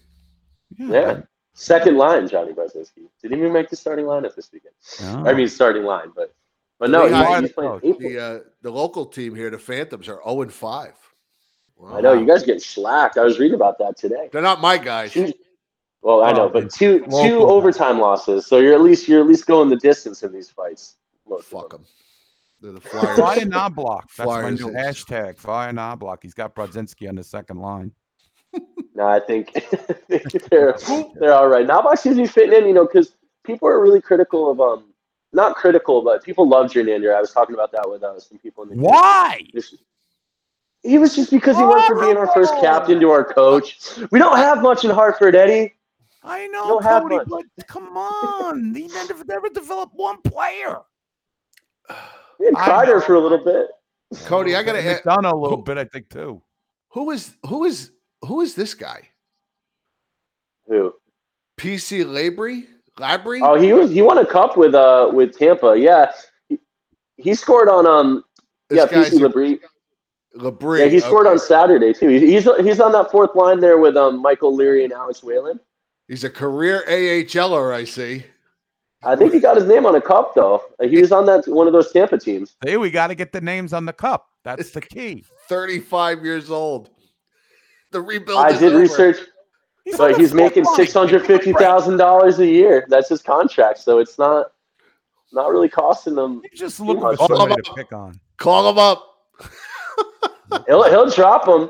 yeah. Second line, Johnny Brodzinski. Didn't even make the starting lineup this weekend. Oh. I mean, starting line, but but no, The he's, guy- he's oh, The uh, the local team here, the Phantoms, are 0 and 5. Wow. I know you guys get slacked. I was reading about that today. They're not my guys. Two- Well, I know, Oh, but two two local. overtime losses. So you're at least you're at least going the distance in these fights. Most Fuck them. them. They're the Flyers. Fire Knoblauch. That's my Flyers new is- hashtag. Fire Knoblauch. He's got Brodzinski on the second line. No, I think, I think they're they're all right. Knoblauch seems to be fitting in, you know, because people are really critical of um not critical, but people love Gernander. I was talking about that with uh, some people in the Why? This- He was just because he went from being our first captain to our coach. We don't have much in Hartford, Eddie. I know, don't have Cody, much. but come on. He never, never developed one player. We had I Kreider for a little bit. Cody, I gotta ask, done a little who- bit, I think, too. who is who is who is this guy? Who? PC Labrie? Labrie? Oh, he was he won a cup with uh with Tampa. Yeah, he, he scored on um This yeah guy's PC a- Labrie. Labrie. Yeah, he scored okay. on Saturday too. He's he's on that fourth line there with um Michael Leary and Alex Whelan. He's a career AHLer, I see. I think he got his name on a cup though. Uh, He was on that one of those Tampa teams. Hey, we got to get the names on the cup. That's the key. 35 years old. The rebuild. I is did over. research, He's but he's making six hundred fifty thousand dollars a year. That's his contract, so it's not not really costing them. He's just looking much. for somebody Oh, to pick on. Call him up. He'll he'll drop him.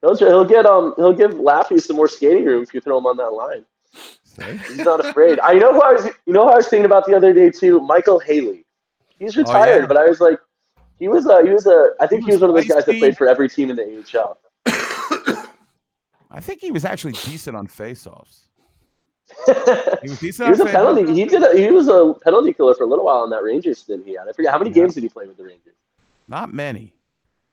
He'll he'll get um he'll give Laffy some more skating room if you throw him on that line. He's not afraid. I know who I was. You know who I was thinking about the other day too. Michael Haley. He's retired, Oh, yeah. but I was like, he was a he was a. I think He he was was one of those guys that played for every team in the AHL. I think he was actually decent on faceoffs. He he was decent was on a penalty. He did. A, he was a penalty killer for a little while on that Rangers stint he had. I forget how many Yeah. games did he play with the Rangers. Not many.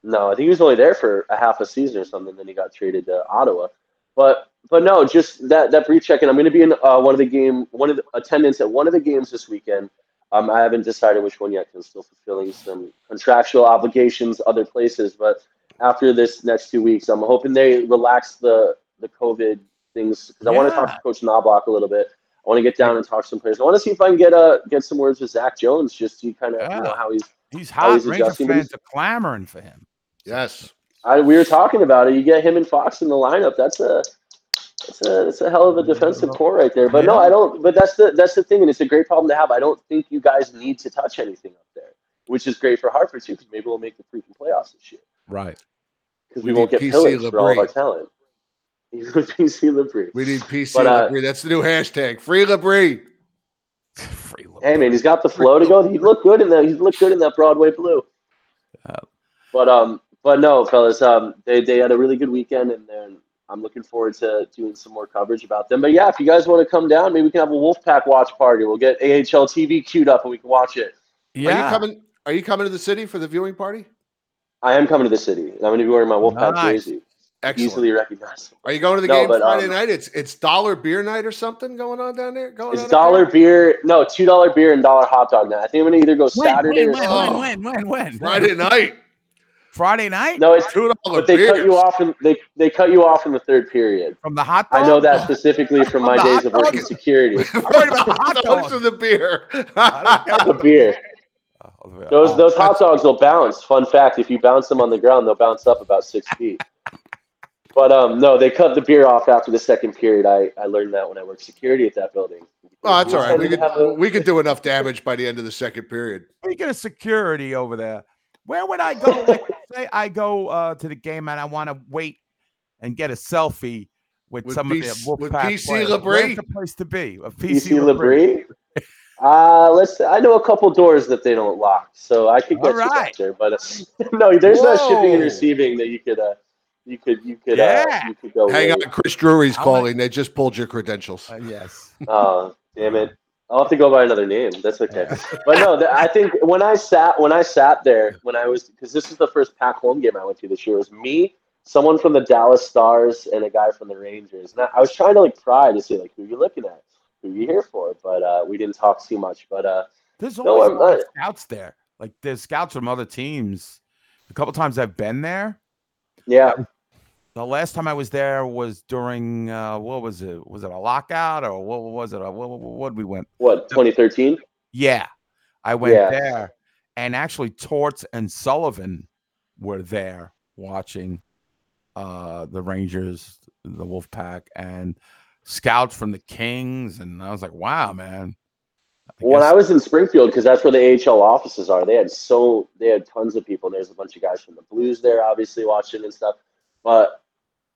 No, I think he was only there for a half a season or something. Then he got traded to Ottawa. But but no, just that that brief check-in. I'm going to be in uh, one of the game, one of the attendance at one of the games this weekend. Um, I haven't decided which one yet because I'm still fulfilling some contractual obligations other places. But after this next two weeks, I'm hoping they relax the the COVID things because I want to talk to Coach Knoblauch a little bit. I want to get down and talk to some players. I want to see if I can get uh get some words with Zach Jones just to kind of you know how he's He's How hot. he's Ranger adjusting, fans he's- are clamoring for him. Yes. I, we were talking about it. You get him and Fox in the lineup. That's a that's a that's a hell of a defensive core right there. But no, I don't. But that's the that's the thing, and it's a great problem to have. I don't think you guys need to touch anything up there, which is great for Hartford too, because maybe we'll make the freaking playoffs this year Right. because We we, won't get PC pillaged for all of our Labrie. talent. PC Labrie. We need PC But, uh, Labrie. That's the new hashtag. Free Labrie. Free look. Hey man, he's got the flow to go. He looked good in that. He looked good in that Broadway blue. Yeah. But um, but no, fellas, um, they they had a really good weekend, and then I'm looking forward to doing some more coverage about them. But yeah, if you guys want to come down, maybe we can have a Wolfpack watch party. We'll get AHL TV queued up, and we can watch it. Yeah. Are you coming? Are you coming to the city for the viewing party? I am coming to the city, and I'm going to be wearing my Wolfpack Nice. jersey, Excellent. easily recognizable. Are you going to the No, game but, Friday um, night? It's it's dollar beer night or something going on down there. Going It's on dollar there? beer, no, two dollar beer and dollar hot dog night. I think I'm going to either go Saturday when, or when, Sunday. When, when, when, when? Friday night. Friday night? No, it's Two dollar but they beers. cut you off in they they cut you off in the third period. From the hot dog? I know that specifically from my days of working dog? security. Worried about the hot Hot dogs dog. and the beer. The beer. Yeah. Those those hot dogs will bounce. Fun fact: if you bounce them on the ground, they'll bounce up about six feet. But um, no, they cut the beer off after the second period. I, I learned that when I worked security at that building. Oh, that's all right. We Have could a- we could do enough damage by the end of the second period. Speaking of security over there, where would I go? Like, say I go uh, to the game and I want to wait and get a selfie with, With some PC of the with PC players. Labrie? Where's the place to be? A PC, PC Labrie. Labrie. Uh, let's. I know a couple doors that they don't lock, so I could get All you right. back there. But uh, no, there's no shipping and receiving that you could. Uh, you could. You could. Yeah. Uh, you could go. Hang on. Chris Drury's How calling. They just pulled your credentials. Uh, yes. Oh, damn it! I'll have to go by another name. That's okay. But no, the, I think when I sat when I sat there when I was because this is the first pack home game I went to this year. It was me, someone from the Dallas Stars, and a guy from the Rangers. And I, I was trying to like pry to see like who you're looking at, who you here for. But uh, we didn't talk too much. But uh, There's No, always I'm a lot of scouts there. Like there's scouts from other teams. A couple times I've been there. yeah, The last time I was there was during uh, what was it? Was it a lockout or what was it? Uh, What, what, what we went? what 2013? Yeah, I went Yeah. there, and actually Torts and Sullivan were there watching uh, the Rangers, the Wolfpack, and scouts from the Kings, and I was like, wow, man. I When I was in Springfield, because that's where the AHL offices are, they had so they had tons of people. There's a bunch of guys from the Blues there, obviously watching and stuff. But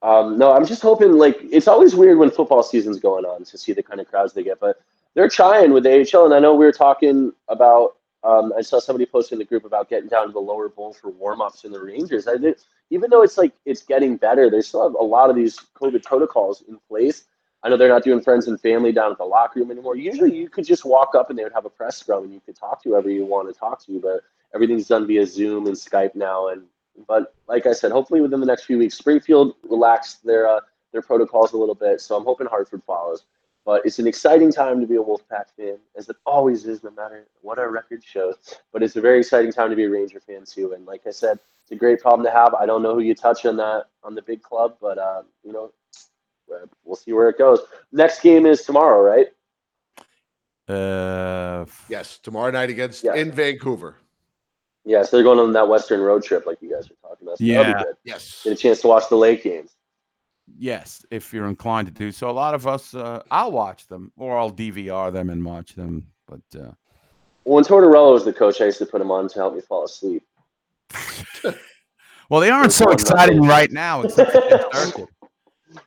um, no, I'm just hoping. Like it's always weird when football season's going on to see the kind of crowds they get. But they're trying with the AHL, and I know we were talking about. Um, I saw somebody posting in the group about getting down to the lower bowl for warm-ups in the Rangers. I think even though it's like it's getting better, they still have a lot of these COVID protocols in place. I know they're not doing friends and family down at the locker room anymore. Usually, you could just walk up and they would have a press scrum and you could talk to whoever you want to talk to. But everything's done via Zoom and Skype now. And but like I said, hopefully within the next few weeks, Springfield relaxed their uh, their protocols a little bit. So I'm hoping Hartford follows. But it's an exciting time to be a Wolfpack fan, as it always is, no matter what our record shows. But it's a very exciting time to be a Ranger fan too. And like I said, it's a great problem to have. I don't know who you touch on that on the big club, but uh, you know, we'll see where it goes. Next game is tomorrow, right? uh, Yes, tomorrow night against Yeah. in Vancouver. Yeah, so they're going on that Western road trip, like you guys were talking about. So that'll be Yeah. good. Yes. Get a chance to watch the late games. yes, if you're inclined to do so. A lot of us, uh, I'll watch them or I'll DVR them and watch them. But uh, When Tortorella was the coach, I used to put him on to help me fall asleep. well, they aren't so exciting right now. It's such a good circuit.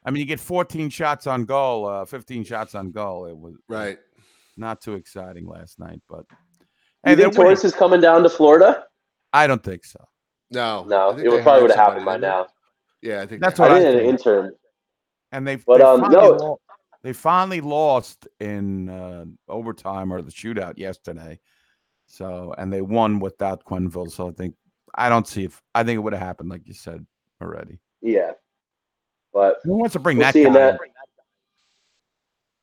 I mean, you get 14 shots on goal, uh, 15 shots on goal. It was Right. not too exciting last night, but You hey, they're think. Torres is coming down to Florida? I don't think so. No. No, I it would probably would have happened by now. Yeah, I think That's they what I I did an think. intern. And they, But, they, um, finally no. lo- they finally lost in uh, overtime or the shootout yesterday. So, and they won without Quenneville. So I think, I don't see if, I think it would have happened, like you said already. Yeah. But Who wants to bring we'll that see guy? that.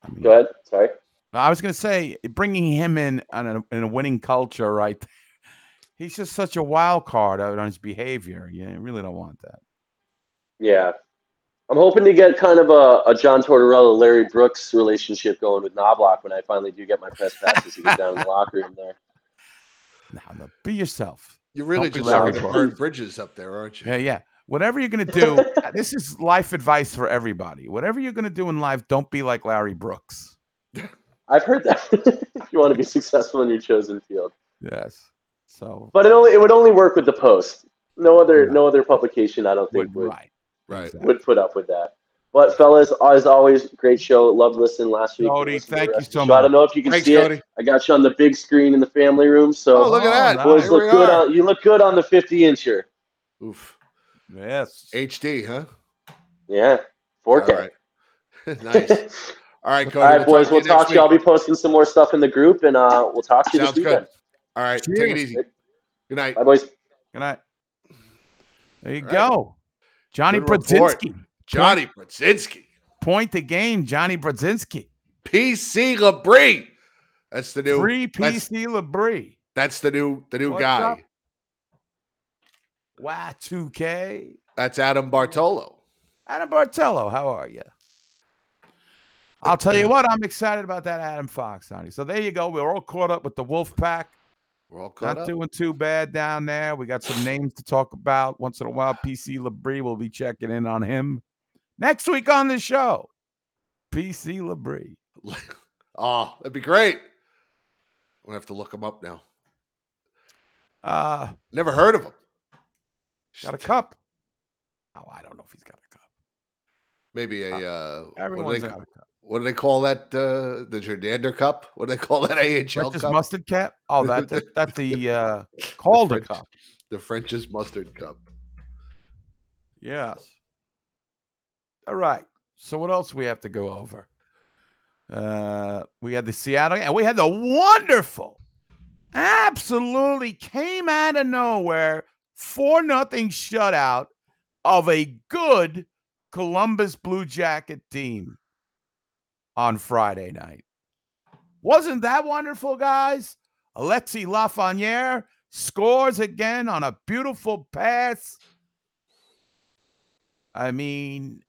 I mean, Go ahead. Sorry. I was going to say, bringing him in on a, in a winning culture, right? He's just such a wild card out on his behavior. You really don't want that. Yeah. I'm hoping to get kind of a, a John Tortorella, Larry Brooks relationship going with Knoblauch when I finally do get my press passes to get down in the locker room there. Now, no, be yourself. You're really Don't just starting to burn bridges up there, aren't you? Yeah, yeah. Whatever you're gonna do, uh, this is life advice for everybody. Whatever you're gonna do in life, don't be like Larry Brooks. I've heard that. if you want to be successful in your chosen field. Yes. So But it only it would only work with the post. No other Yeah. no other publication I don't think would- would, right. Right. exactly. would put up with that. But fellas, as always, great show. Loved listening last week. Cody, Listen to the thank you so the show. I don't know if you can Thanks, see Cody. it. I got you on the big screen in the family room. So Oh, look at that. boys Here look good on you look good on the 50 incher. Oof. Yes. HD, huh? Yeah. 4K. All right. nice. All right, Cody. All right, boys. to We'll you talk to you. I'll be posting some more stuff in the group, and uh, we'll talk to you Sounds this weekend. good. All right. Take it easy. Good night. Bye, boys. Good night. There you All right. go. Johnny Good report. Brodzinski. Johnny Brodzinski. Point the game, Johnny Brodzinski. PC Labrie. That's the new. Free that's, PC Labrie. that's the new. The new What's guy. up? Y2K. That's Adam Bartolo. Adam Bartolo, how are you? I'll tell you what, I'm excited about that Adam Fox, honey. So there you go. We're all caught up with the Wolf Pack. We're all caught up. Not up. doing too bad down there. We got some names to talk about. Once in a while, PC Labrie will be checking in on him. Next week on the show, PC Labrie. Oh, that'd be great. I'm gonna have to look him up now. Uh, Never heard of him. Got a cup. Oh, I don't know if he's got a cup. Maybe a uh, what, do Everyone's they, got a cup. what do they call that? Uh, the Jordander Cup? What do they call that AHL French's Cup? mustard cap. Oh, that, that that's the uh, Calder French- cup. The French's Mustard Cup. Yes. All right. So what else we have to go over? Uh we had the Seattle and we had the wonderful, absolutely came out of nowhere, four nothing shutout of a good Columbus Blue Jacket team on Friday night. Wasn't that wonderful, guys? Alexi Lafreniere scores again on a beautiful pass. I mean,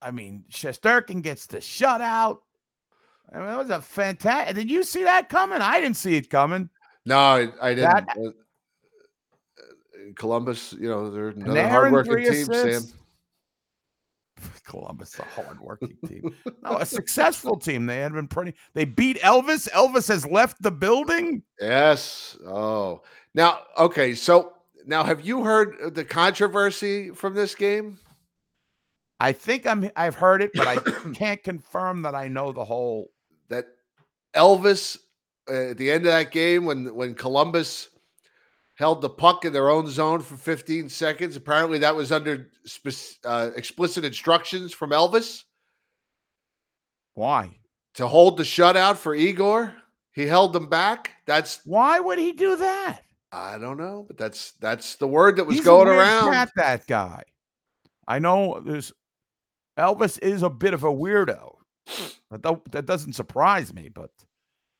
I mean, Shesterkin gets the shutout. I mean, that was a fantastic. Did you see that coming? I didn't see it coming. No, I, I didn't. That- uh, uh, Columbus, you know, they're another hardworking team, Sam. Columbus, a hardworking team. No, a successful team. They had been pretty. They beat Elvis. Elvis has left the building. Yes. Oh, now, okay. So now, have you heard the controversy from this game? I think I'm. I've heard it, but I can't confirm that I know the whole. That Elvis at the end of that game, when when Columbus held the puck in their own zone for 15 seconds, apparently that was under spec- uh, explicit instructions from Elvis Why? to hold the shutout for Igor. He held them back. That's Why would he do that? I don't know, but that's that's the word that was He's going around. cat, that guy. I know there's Elvis is a bit of a weirdo. That, that doesn't surprise me. But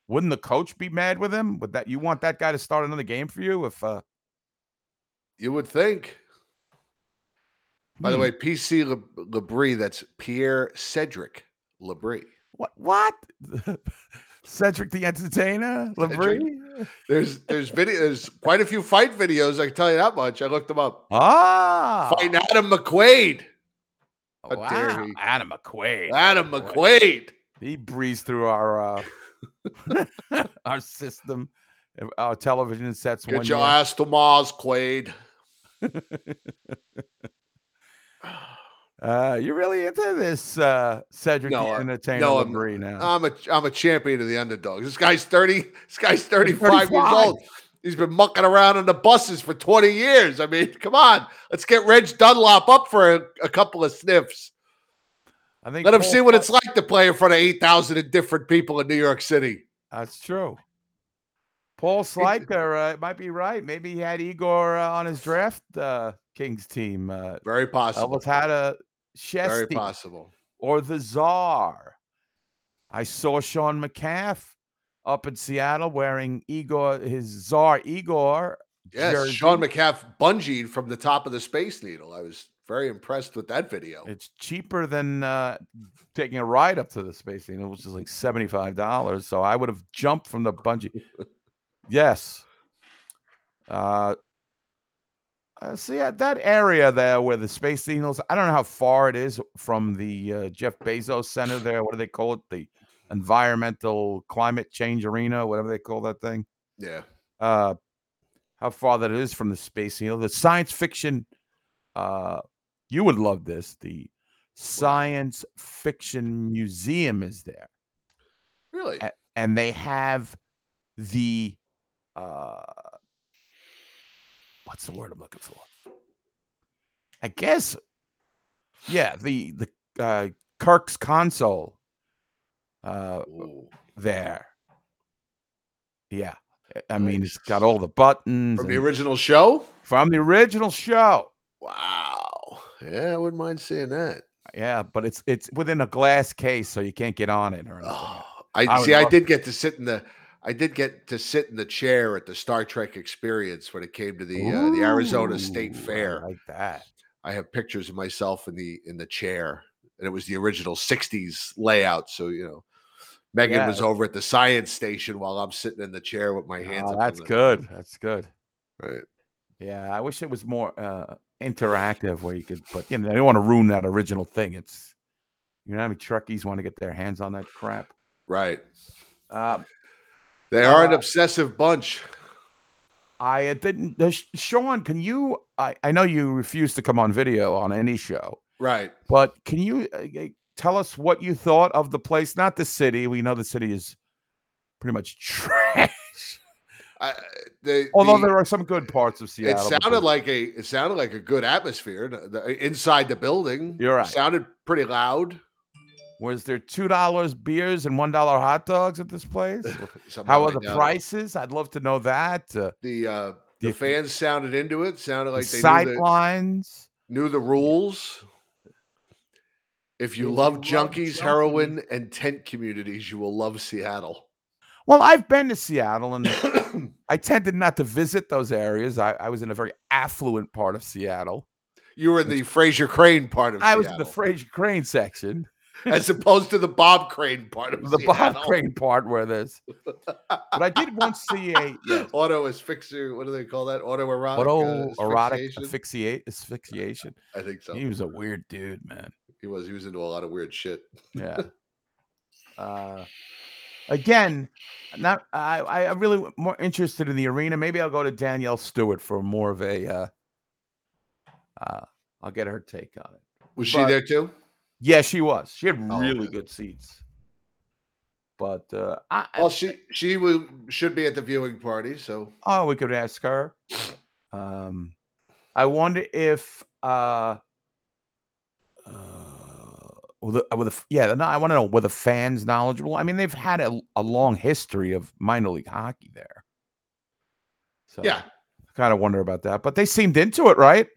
wouldn't the coach be mad with him? Would that you want that guy to start another game for you? If uh, You would think. By the hmm, way, PC Le- Labrie, that's Pierre Cedric Labrie. what what Cedric the Entertainer. Labrie? There's there's video there's quite a few fight videos, I can tell you that much. I looked them up. Ah, Fighting Adam McQuaid. How wow. Adam McQuaid. Adam McQuaid. He breezed through our uh, our system, uh, our television sets. one Get your year. ass to Mars, Quaid. Uh, you're really into this uh, Cedric No, I- Entertainer no, I'm- Labrie now. I'm a I'm a champion of the underdogs. This guy's 30, this guy's 35, years old. He's been mucking around on the buses for 20 years. I mean, come on. Let's get Reg Dunlop up for a, a couple of sniffs. I think Let him see what it's like to play in front of 8,000 different people in New York City. That's true. Paul Sliker uh, might be right. Maybe he had Igor uh, on his draft uh, Kings team. Uh, Very possible. Elvis had a Very possible. or the Czar. I saw Sean McCaff up in Seattle wearing Igor, his Czar Igor. Yes, jersey. Sean McCaff bungeed from the top of the Space Needle. I was very impressed with that video. It's cheaper than uh, taking a ride up to the space station, which is like seventy-five dollars. So I would have jumped from the bungee. yes. Uh, uh, see uh, that area there where the space needles. I don't know how far it is from the uh, Jeff Bezos Center there. What do they call it? The environmental climate change arena, whatever they call that thing. Yeah. Uh, how far that is from the space needle. The science fiction. Uh, you would love this. The Science Fiction Museum is there, Really? a- and they have the uh, what's the word I'm looking for? I guess, yeah, the the uh, Kirk's console uh, Ooh. there. Yeah, I- mean it's got all the buttons From the and- original show? from the original show. Wow. Yeah, I wouldn't mind seeing that. Yeah, but it's it's within a glass case, so you can't get on it or anything. Oh, I, I see. I did get to sit in the. I did get to sit in the chair at the Star Trek experience when it came to the uh, the Arizona State Ooh, I Fair. like that. I have pictures of myself in the in the chair, and it was the original '60s layout. So you know, Megan Yeah. was over at the science station while I'm sitting in the chair with my hands. Oh, that's the- good. That's good. Right. Yeah, I wish it was more uh, interactive where you could put. You know, they don't want to ruin that original thing. It's you know how many truckies want to get their hands on that crap. Right. Uh, They are an Uh, obsessive bunch. I uh, didn't. Uh, Sean, can you? I, I know you refuse to come on video on any show, Right. but can you uh, uh, tell us what you thought of the place? Not the city. We know the city is pretty much trash. I, the, Although the- there are some good parts of Seattle. but sounded the- like a it sounded like a good atmosphere the- the- inside the building. You're right. Sounded pretty loud. Was there two dollars beers and one dollar hot dogs at this place? How are the prices? I'd love to know that. Uh, The uh, The- the fans sounded into it. Sounded like they sight knew the, knew the rules. If you love junkies, heroin, and tent communities, you will love Seattle. Well, I've been to Seattle, and I tended not to visit those areas. I, I was in a very affluent part of Seattle. You were in the Frasier Crane part of Seattle. I was in the Frasier Crane section, as opposed to the Bob Crane part of the Bob Crane part where there's. But I did once see a yes, Auto asphyxia. What do they call that? Auto erotic. auto uh, erotic asphyxiation? asphyxiate asphyxiation. I think so. He was a weird dude, man. He was. He was into a lot of weird shit. Yeah. uh, again, not I. I I'm really more interested in the arena. Maybe I'll go to Danielle Stewart for more of a. Uh, uh, I'll get her take on it. Was she there too? Yeah, she was. She had Oh, really okay. good seats. But uh, I, Well, she she will, should be at the viewing party. So oh, we could ask her. Um, I wonder if uh, with the, with the, yeah, I want to know were the fans knowledgeable? I mean, they've had a, a long history of minor league hockey there. So yeah, I kind of wonder about that, but they seemed into it, right?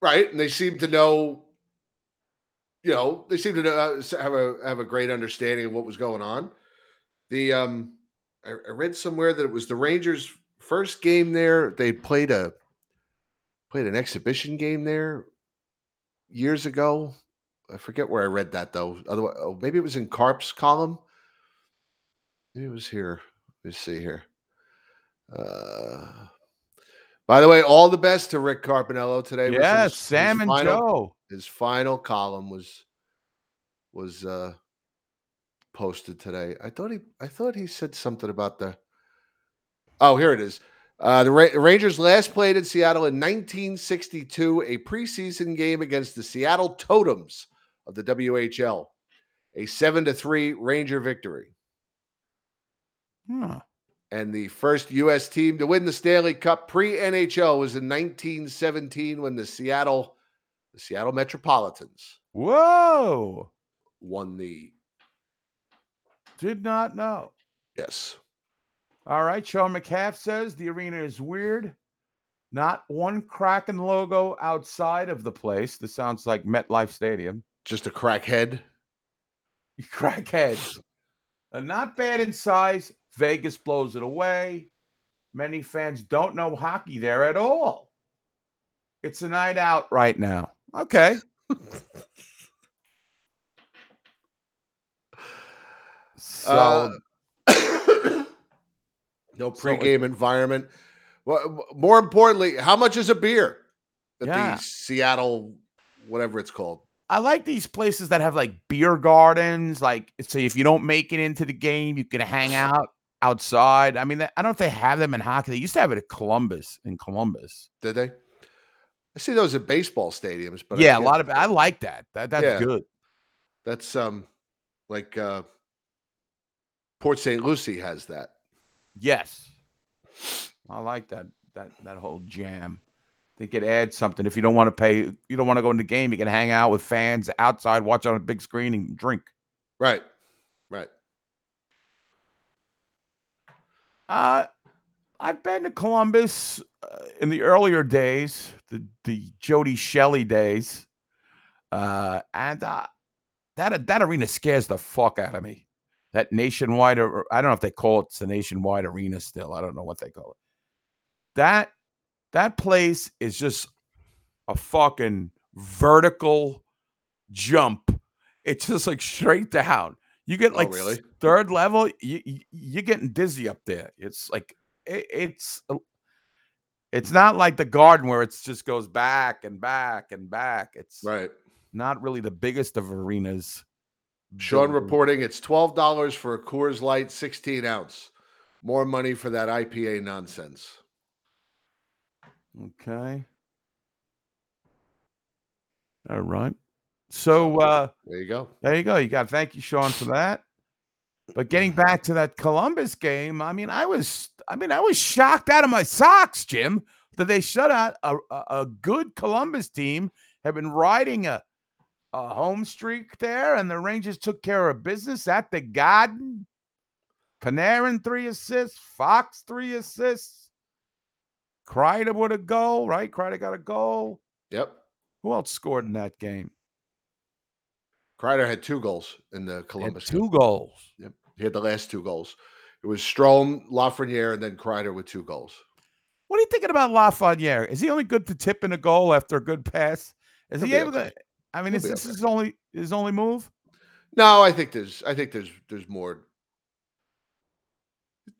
right. And they seem to know. You know, they seem to know, uh, have a have a great understanding of what was going on. The um, I, I read somewhere that it was the Rangers' first game there. They played a played an exhibition game there years ago. I forget where I read that though. Otherwise, oh, maybe it was in Carp's column. Maybe it was here. Let me see here. Uh, by the way, all the best to Rick Carpiniello today. Yes, his- his Sam and final- Joe. His final column was was uh posted today. I thought he I thought he said something about the. Oh, here it is. Uh, the Ra- Rangers last played in Seattle in 1962, a preseason game against the Seattle Totems of the WHL, a seven to three Ranger victory. And the first U.S. team to win the Stanley Cup pre NHL was in 1917 when the Seattle, the Seattle Metropolitans Whoa! won the Did not know. yes. All right, Sean McCaff says the arena is weird. Not one Kraken logo outside of the place. This sounds like MetLife Stadium. Just a crackhead. Crackheads. Uh, not bad in size. Vegas blows it away. Many fans don't know hockey there at all. It's a night out right now. Okay. so Uh, no So pregame environment. Well, more importantly, how much is a beer at Yeah. the Seattle, whatever it's called? I like these places that have like beer gardens. Like, say, if you don't make it into the game, you can hang out outside. I mean, I don't know if they have them in hockey. They used to have it at Columbus in Columbus. Did they? I see those at baseball stadiums, but yeah, a lot of I like that. That that's Yeah. good. That's um, like uh, Port St. Lucie has that. Yes, I like that that that whole jam. They could add something if you don't want to pay. You don't want to go in the game. You can hang out with fans outside, watch on a big screen, and drink. Right, right. Uh, I've been to Columbus uh, in the earlier days, the the Jody Shelley days, uh, and uh, that that arena scares the fuck out of me. That nationwide, I don't know if they call it the nationwide arena still. I don't know what they call it. That that place is just a fucking vertical jump. It's just like straight down. You get Oh, like really? third level, you, you you're getting dizzy up there. It's like it, it's uh, It's not like the garden where it just goes back and back and back. It's Right. not really the biggest of arenas. Sean reporting it's twelve dollars for a Coors Light, sixteen ounce. More money for that IPA nonsense. Okay. All right. So uh There you go. there you go. You got thank you, Sean, for that. But getting back to that Columbus game, I mean, I was I mean, I was shocked out of my socks, Jim, that they shut out a, a, a good Columbus team, have been riding a a home streak there, and the Rangers took care of business at the Garden. Panarin three assists, Fox three assists, Kreider with a goal, right? Kreider got a goal. Yep. Who else scored in that game? Kreider had two goals in the Columbus. game. two goals. Yep. He had the last two goals. It was Strome, Lafreniere, and then Kreider with two goals. What are you thinking about Lafreniere? Is he only good to tip in a goal after a good pass? Is He'll he able okay. to? I mean, He'll is this okay. his only his only move? No, I think there's I think there's there's more.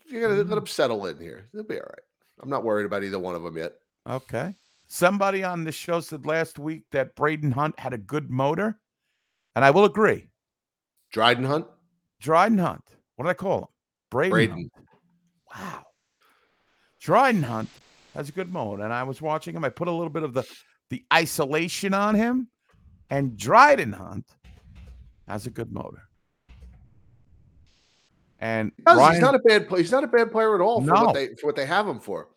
You gotta Mm-hmm. let him settle in here. He'll be all right. I'm not worried about either one of them yet. Okay. Somebody on the show said last week that Braden Hunt had a good motor, and I will agree. Dryden Hunt, Dryden Hunt. What did I call him? Braden. Braden. Wow. Dryden Hunt has a good motor, and I was watching him. I put a little bit of the the isolation on him, and Dryden Hunt has a good motor. And Does. Ryan, he's not a bad player. He's not a bad player at all for No. what they for what they have him for.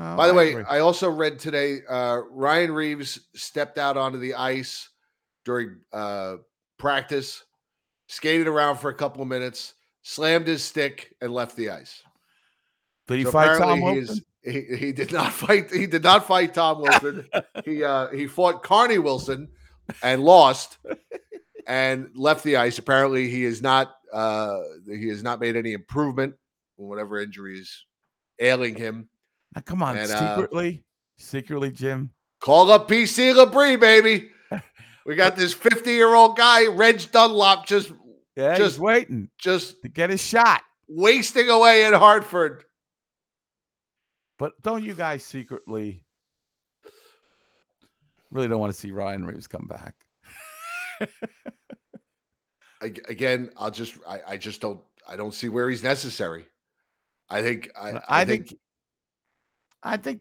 Oh, By the I way, agree. I also read today uh, Ryan Reaves stepped out onto the ice during uh, practice, skated around for a couple of minutes, slammed his stick, and left the ice. did he So fight Tom he Wilson? is- He, he did not fight. He did not fight Tom Wilson. he uh, he fought Carney Wilson and lost, and left the ice. Apparently, he is not. Uh, he has not made any improvement whatever injuries ailing him. Now, come on, and, uh, secretly, secretly, Jim. Call up PC Labrie, baby. We got this 50 year old guy, Reg Dunlop, just Yeah, just- waiting just to get his shot. wasting away in Hartford. But don't you guys secretly really don't want to see Ryan Reaves come back? Ag- Again, I'll just I, I just don't I don't see where he's necessary. I think I, I, I, think, think, I think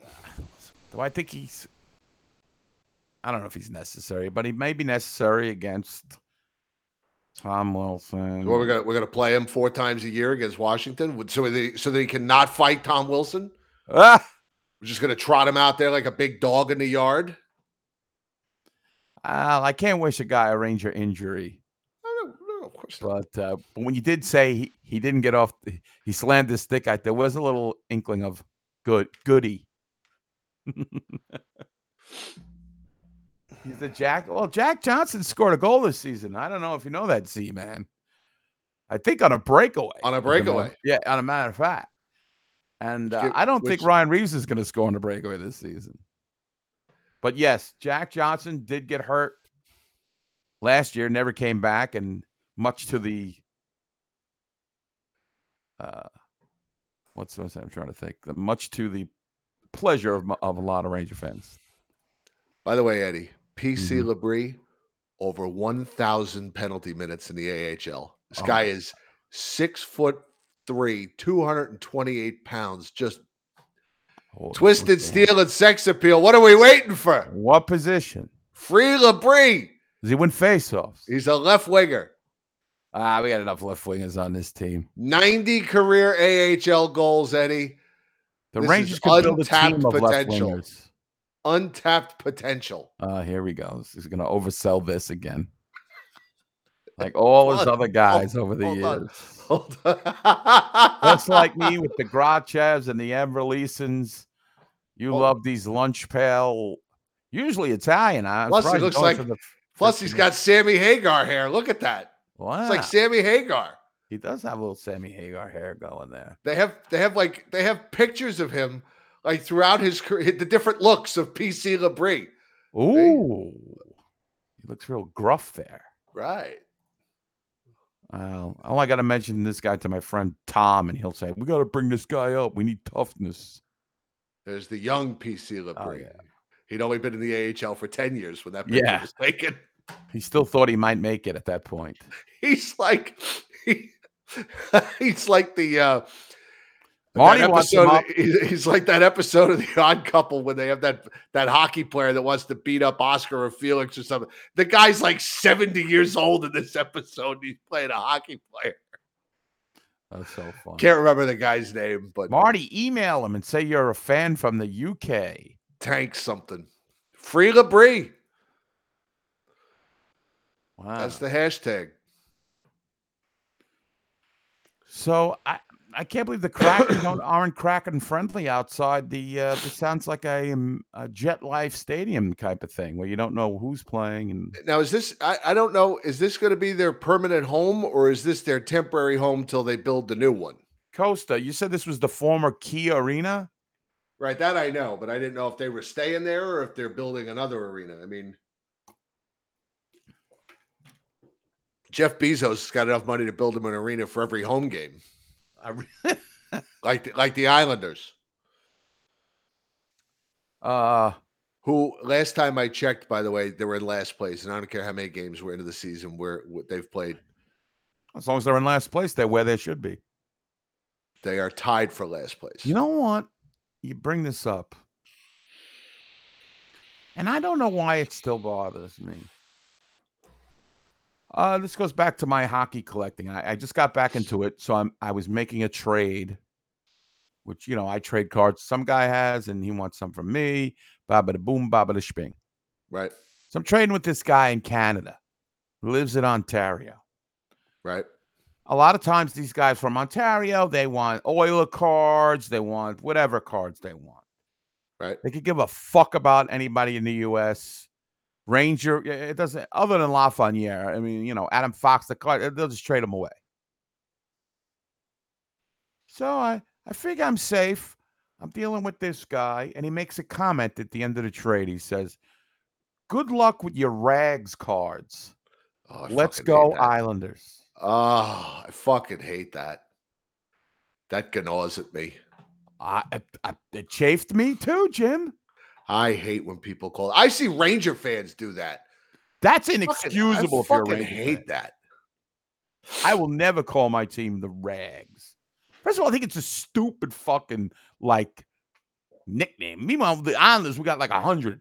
do I think he's I don't know if he's necessary, but he may be necessary against Tom Wilson. well, we're gonna we're gonna play him four times a year against Washington, would- so they so that he cannot fight Tom Wilson. Ah! We're just gonna trot him out there like a big dog in the yard. Well, I can't wish a guy a Ranger injury. Course. But, uh, but when you did say he, he didn't get off, the, he slammed his stick out, there was a little inkling of good goody. He's the Jack. Well, Jack Johnson scored a goal this season. I don't know if you know that, Z man. I think on a breakaway. On a as matter of- breakaway. Yeah, on a matter of fact. And uh, I don't which- think Ryan Reaves is going to score on a breakaway this season. But yes, Jack Johnson did get hurt last year, never came back, and much to the uh, what's I'm trying to think, much to the pleasure of, of a lot of Ranger fans. By the way, Eddie, PC Mhm. Labrie, over 1,000 penalty minutes in the AHL. This Oh. guy is six foot three, 228 pounds, just Holy twisted steel and sex appeal. What are we waiting for? What position? Free Labrie. Does he win faceoffs? He's a left winger. Ah, we got enough left wingers on this team. 90 career AHL goals, Eddie. The This Rangers could build a untapped team of left potential. wingers. Untapped potential. Uh, here we go. He's going to oversell this again. Like all his other guys over the hold on. years. Hold on. Just like me with the Grachevs and the Everleasons. You Oh. love these lunch pail, usually Italian. I'm Plus, he looks like- the Plus, he's got Sammy Hagar hair. Look at that. Wow. It's like Sammy Hagar. he does have a little Sammy Hagar hair going there. They have they have like they have pictures of him like throughout his career, the different looks of PC Labrie. Ooh, he looks real gruff there. Right. Well, all I got to mention this guy to my friend Tom, and he'll say, "We got to bring this guy up. We need toughness." There's the young PC Oh, yeah. He'd only been in the AHL for 10 years when that picture Yeah. was taken. He still thought he might make it at that point. He's like he, he's like the uh Marty episode, he's, like that episode of the odd couple when they have that that hockey player that wants to beat up Oscar or Felix or something. The guy's like 70 years old in this episode. He's playing a hockey player. That's so fun. Can't remember the guy's name, but Marty, email him and say you're a fan from the UK. tank something. Free Labrie. Wow. That's the hashtag. So I I can't believe the Kraken don't, aren't Kraken friendly outside the. Uh, this sounds like a, um, a MetLife Stadium type of thing where you don't know who's playing and Now, is this, I, I don't know, is this going to be their permanent home or is this their temporary home till they build the new one? Costa. You said this was the former Key Arena. Right, that I know, but I didn't know if they were staying there or if they're building another arena. I mean, Jeff Bezos has got enough money to build him an arena for every home game, I re- like the, like the Islanders, uh, who last time I checked, by the way, they were in last place, and I don't care how many games we're into the season where they've played, as long as they're in last place, they're where they should be. they are tied for last place. You know what? You bring this up, and I don't know why it still bothers me. Uh, this goes back to my hockey collecting. I, I just got back into it, so I'm I was making a trade, which you know I trade cards some guy has, and he wants some from me. Baba da boom, baba da sping. right, So I'm trading with this guy in Canada, who lives in Ontario. right, A lot of times, these guys from Ontario, they want Oiler cards, they want whatever cards they want. right. They could give a fuck about anybody in the U.S. Ranger, it doesn't. Other than Lafreniere, I mean, you know, Adam Fox, the card, they'll just trade them away. So I, I figure I'm safe. I'm dealing with this guy, and he makes a comment at the end of the trade. He says, "Good luck with your rags cards. Oh, Let's go. Islanders." Oh, I fucking hate that. That gnaws at me. I, I, I- it chafed me too, Jim. I hate when people call. I see Ranger fans do that. That's Fucking- inexcusable I if you're a fucking Ranger fan. hate that. I will never call my team the Rags. First of all, I think it's a stupid fucking like nickname. Meanwhile, the Islanders, we got like a hundred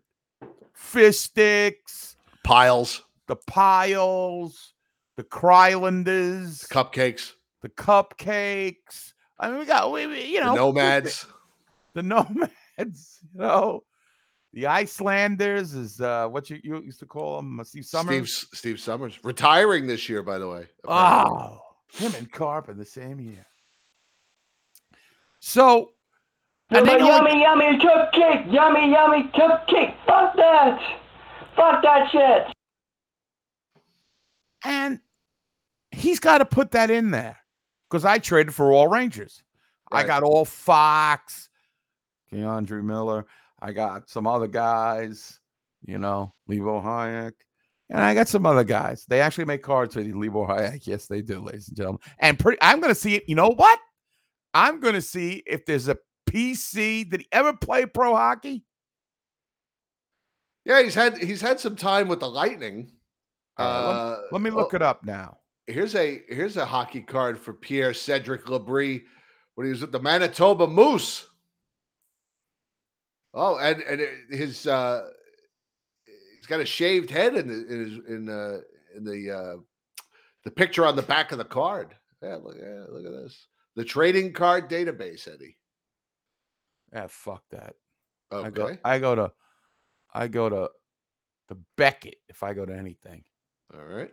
fish sticks, Piles, the piles, the Krylanders, cupcakes, the cupcakes. I mean, we got we, we- you the know nomads. the nomads. You know, the Icelanders is uh what you, you used to call them, Steve Somers. Steve Steve Somers retiring this year, by the way. apparently. Oh, him and Carp in the same year. So, and they Yummy, go- yummy, yummy cupcake, yummy, yummy cupcake. Fuck that. Fuck that shit. and he's got to put that in there because I traded for all Rangers. I got all Fox, K'Andre Miller. I got some other guys, you know, Libor Hajek. And I got some other guys. They actually make cards for Libor Hajek. Yes, they do, ladies and gentlemen. And pretty, I'm going to see it. You know what? I'm going to see if there's a PC. Did he ever play pro hockey? Yeah, he's had he's had some time with the Lightning. Right, let- Uh, Let me look oh, it up now. Here's a here's a hockey card for Pierre Cedric Labrie when he was with the Manitoba Moose. Oh, and and his uh he's got a shaved head in the in his in uh in the uh the picture on the back of the card. Yeah, look, yeah, look at this. The trading card database, Eddie. Yeah, fuck that. Okay. I go I go to I go to the Beckett if I go to anything. All right.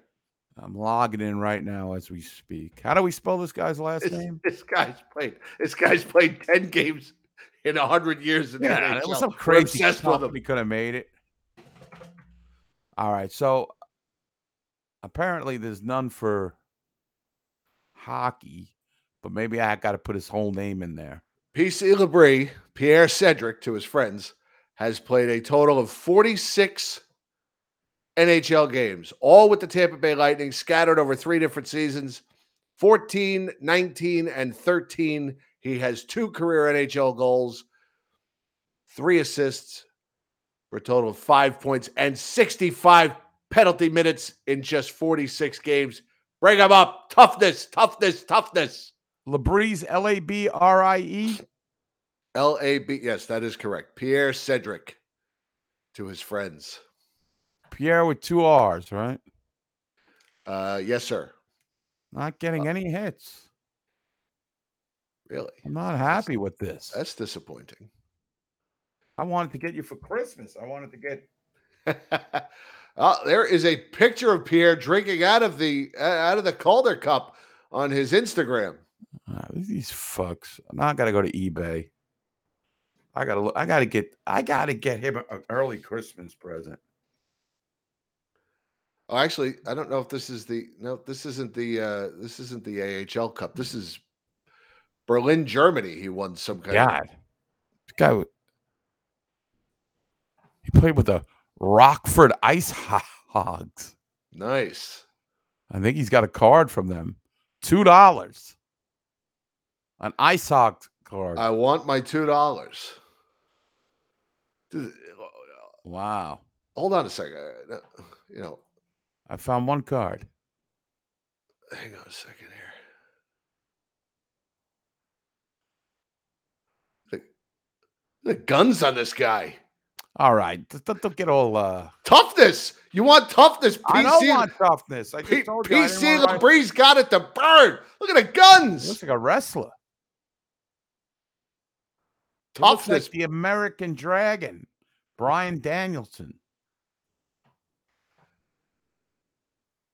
I'm logging in right now as we speak. How do we spell this guy's last This, name? this guy's played this guy's played 10 games in a 100 years in Yeah, it was some crazy stuff. We could have made it. All right, so apparently there's none for hockey, but maybe I got to put his whole name in there. PC Labrie, Pierre Cedric, to his friends, has played a total of 46 NHL games, all with the Tampa Bay Lightning, scattered over three different seasons 14, 19, and 13. He has two career NHL goals. three assists for a total of five points and 65 penalty minutes in just 46 games. Bring him up. Toughness, toughness, toughness. Labrie, L A B R I E. L A B. Yes, that is correct. Pierre Cedric to his friends. Pierre with two R's, right? Uh, yes, sir. Not getting any hits. Really? I'm not happy with this. That's disappointing. I wanted to get you for Christmas. I wanted to get oh, there is a picture of Pierre drinking out of the uh, out of the Calder cup on his Instagram. Ah, these fucks. Now I gotta go to eBay. I gotta look. I gotta get. I gotta get him an early Christmas present. Oh, actually, I don't know if this is the no. This isn't the uh this isn't the AHL Cup. This is Berlin, Germany. He won some kind God, this guy. He played with the Rockford Ice Hogs. nice. I think he's got a card from them. Two dollars. An Ice Hog card. I want my two dollars. wow. Hold on a second. You know, I found one card. hang on a second here. The guns on this guy. All right. Don't- Don't, get all uh Toughness. You want toughness? I don't want toughness. I P- told you I PC wanna ride- Labrie's got it to burn. Look at the He guns. looks like a wrestler. Toughness. like the American Dragon, Bryan Danielson.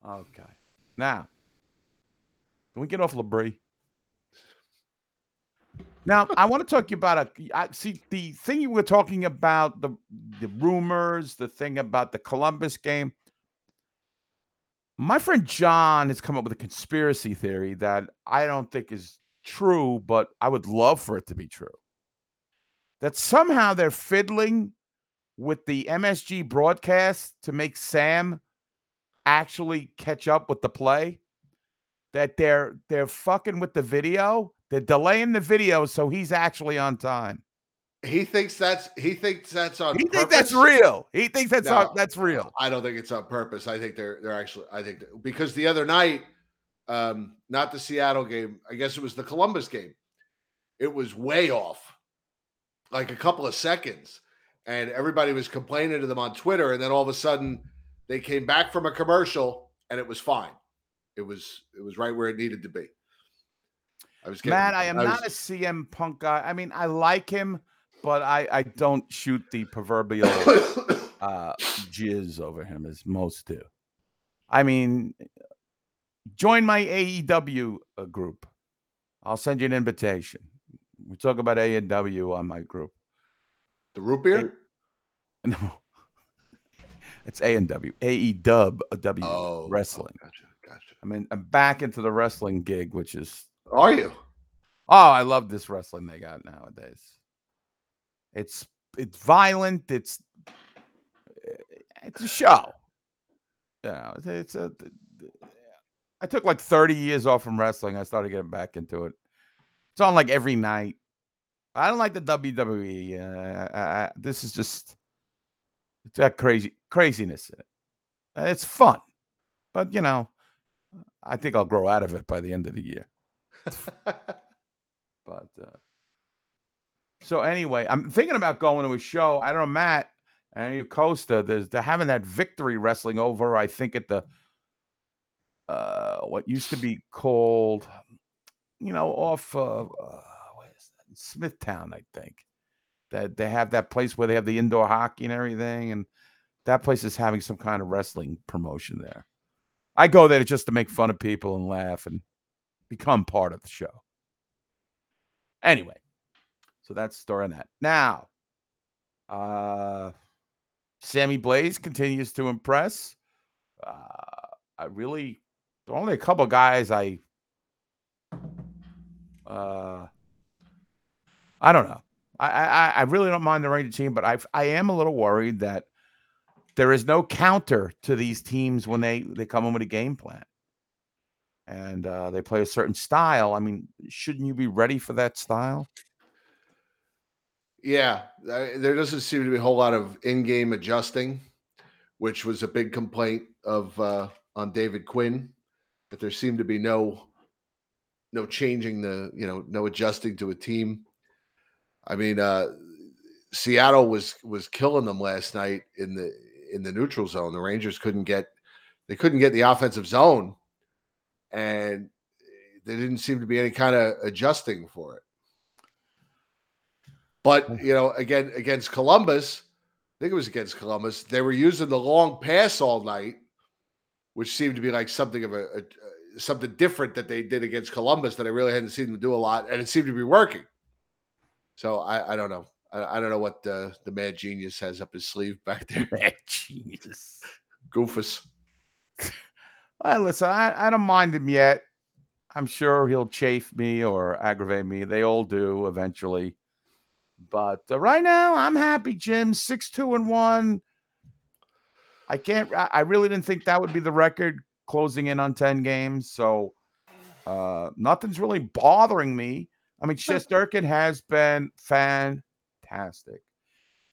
Okay. Now, can we get off Labrie? Now, I want to talk to you about a. I, see, the thing you were talking about the the rumors, the thing about the Columbus game. My friend John has come up with a conspiracy theory that I don't think is true, but I would love for it to be true. That somehow they're fiddling with the MSG broadcast to make Sam actually catch up with the play. That they're they're fucking with the video. They're delaying the video so he's actually on time. He thinks that's he thinks that's on. He purpose. thinks that's real. He thinks that's No. on, that's real. I don't think it's on purpose. I think they're they're actually. I think because the other night, um, not the Seattle game. I guess it was the Columbus game. It was way off, like a couple of seconds, and everybody was complaining to them on Twitter. And then all of a sudden, they came back from a commercial, and it was fine. It was it was right where it needed to be. I was getting, Matt, I am was- not a CM Punk guy. I mean, I like him, but I I don't shoot the proverbial uh jizz over him as most do. I mean, join my AEW uh, group. I'll send you an invitation. We talk about AEW on my group. the root beer. No, it's A and W, AE Dub W Oh, wrestling. Gotcha, gotcha. I mean, I'm back into the wrestling gig, which is Are you? Oh, I love this wrestling they got nowadays. It's it's violent. It's it's a show. Yeah, it's, it's a. I took like thirty years off from wrestling. I started getting back into it. It's on like every night. I don't like the WWE. Uh, I, I, this is just it's that crazy craziness in it. It's fun, but you know, I think I'll grow out of it by the end of the year. But uh, so anyway, I'm thinking about going to a show. I don't know, Matt and Costa. There's they're having that victory wrestling over. I think at the uh, what used to be called, you know, off uh? Smithtown, I think. That they have that place where they have the indoor hockey and everything, and that place is having some kind of wrestling promotion there. I go there just to make fun of people and laugh and become part of the show. Anyway, so that's the story on that. Now, uh, Sammy Blais continues to impress. Uh, I really, only a couple guys I, uh, I don't know. I, I, I really don't mind the Ranger team, but I, I am a little worried that there is no counter to these teams when they they come in with a game plan and uh, they play a certain style. I mean, shouldn't you be ready for that style? Yeah, there doesn't seem to be a whole lot of in-game adjusting, which was a big complaint of uh, on David Quinn. That there seemed to be no no changing the you know no adjusting to a team. I mean, uh, Seattle was was killing them last night in the in the neutral zone. The Rangers couldn't get they couldn't get the offensive zone, and there didn't seem to be any kind of adjusting for it. But you know, again against Columbus, I think it was against Columbus, they were using the long pass all night, which seemed to be like something of a, a uh, something different that they did against Columbus that I really hadn't seen them do a lot, and it seemed to be working. So I, I don't know. I, I don't know what the the mad genius has up his sleeve back there. Mad genius. Goofus. Well, listen, I, I don't mind him yet. I'm sure he'll chafe me or aggravate me. They all do eventually. But uh, right now, I'm happy, Jim. Six, two, and one. I can't. I really didn't think that would be the record closing in on 10 games. So uh nothing's really bothering me. I mean, Shesterkin has been fantastic.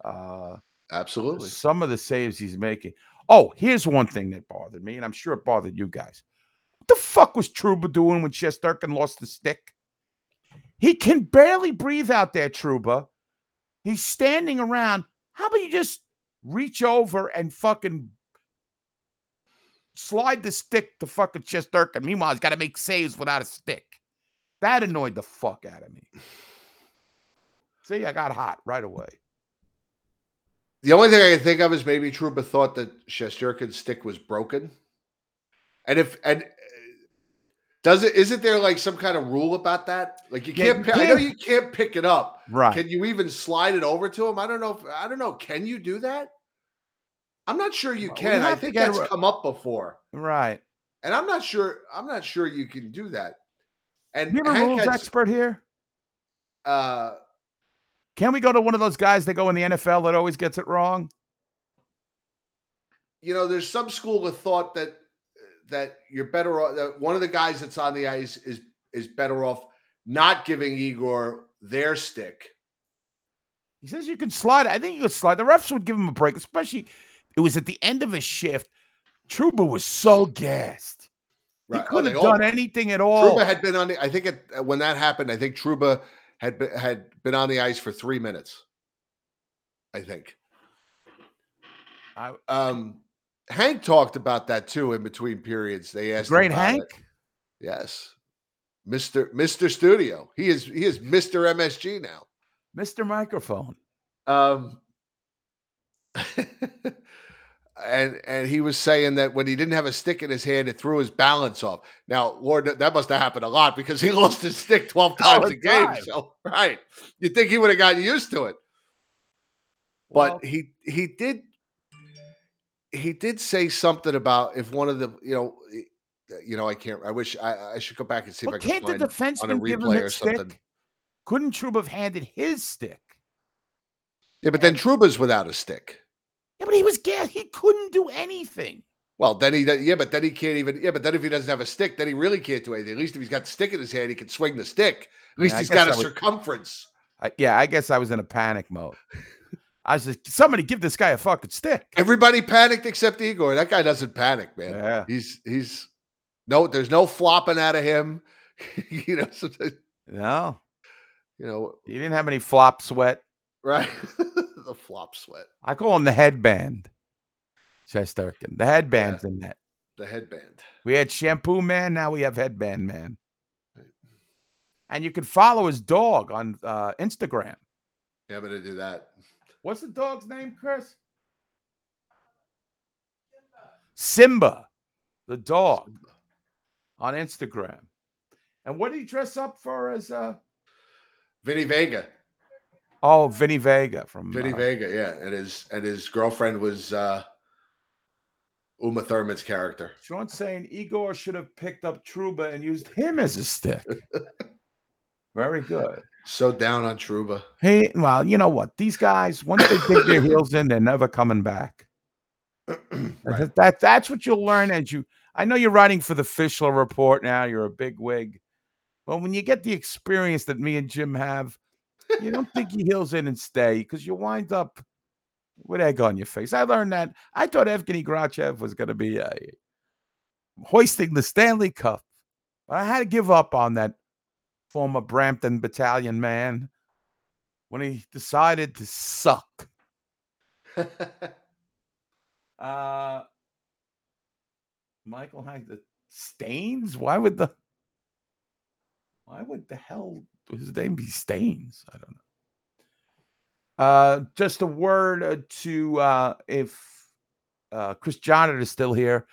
Uh Absolutely. some of the saves he's making. Oh, here's one thing that bothered me, and I'm sure it bothered you guys. What the fuck was Trouba doing when Shesterkin lost the stick? He can barely breathe out there, Trouba. He's standing around. How about you just reach over and fucking slide the stick to fucking Shesterkin? Meanwhile, he's got to make saves without a stick. That annoyed the fuck out of me. See, I got hot right away. The only thing I can think of is maybe Trouba thought that Shesterkin's stick was broken. And if and uh, does it isn't there like some kind of rule about that? Like you can't you pick, I know you can't pick it up. Right. Can you even slide it over to him? I don't know if I don't know. Can you do that? I'm not sure you Well, can. I think that's a- come up before. Right. And I'm not sure I'm not sure you can do that. And You have a rules expert here? uh Can we go to one of those guys that go in the NFL that always gets it wrong? you know, there's some school of thought that that you're better off. That one of the guys that's on the ice is is better off not giving Igor their stick. He says you can slide. I think you could slide. The refs would give him a break, especially it was at the end of his shift. Trouba was so gassed. Right. He couldn't have all- done anything at all. Trouba had been on the. I think it, when that happened, I think Truba had been, had been on the ice for three minutes. I think. I- Um, Hank talked about that too in between periods. They asked Great Hank. it. Yes, Mister Mister Studio. He is he is Mister MSG now. Mr. Microphone. Um, and and he was saying that when he didn't have a stick in his hand, it threw his balance off. Now, Lord, that- must have happened a lot because he lost his stick twelve times a game. time. So, right, you think he would have gotten used to it? Well- But he he did he did say something about if one of the you know eh, you know I can't I wish I, I should go back and see if I can can't the find on a defenseman replay or something. stick? Couldn't Trouba have handed his stick? Yeah, but then Trouba's without a stick. Yeah, but he was gassed. He couldn't do anything. Well, then he yeah, but then he can't even yeah, but then if he doesn't have a stick, then he really can't do anything. At least if he's got the stick in his hand, he can swing the stick. At least Yeah, I he's guess got a I would- circumference. I, yeah, I guess I was in a panic mode. I was just somebody give this guy a fucking stick. Everybody panicked except Igor. That guy doesn't panic, man. Yeah. He's he's no, there's no flopping out of him. you know, so No, you know, he didn't have any flop sweat. right? the flop sweat, I call him the headband. Shesterkin. The headband's in that. the headband. We had shampoo man, now we have headband man. And you can follow his dog on uh, Instagram. Yeah, I'm gonna do that. What's the dog's name, Chris? Simba, the dog, on Instagram. And what did he dress up for as uh Vinny Vega. Oh Vinny Vega from Vinny uh, Vega, yeah. And his and his girlfriend was uh Uma Thurman's character. Sean's saying Igor should have picked up Trouba and used him as a stick. Very good. So down on Trouba. Hey, well, you know what? These guys, once they dig their heels in, they're never coming back. That, that- that's what you'll learn as you. I know you're writing for the Fischler Report now. You're a big wig. Well, when you get the experience that me and Jim have, you don't think he heals in and stay because you wind up with egg on your face. I learned that. I thought Evgeny Grachev was going to be uh, hoisting the Stanley Cup, but I had to give up on that former Brampton Battalion man when he decided to suck. uh, Michael had the Stains. Why would the why would the hell his name be Stains? I don't know. Uh, just a word uh, to uh, if uh, Chris Johnner is still here.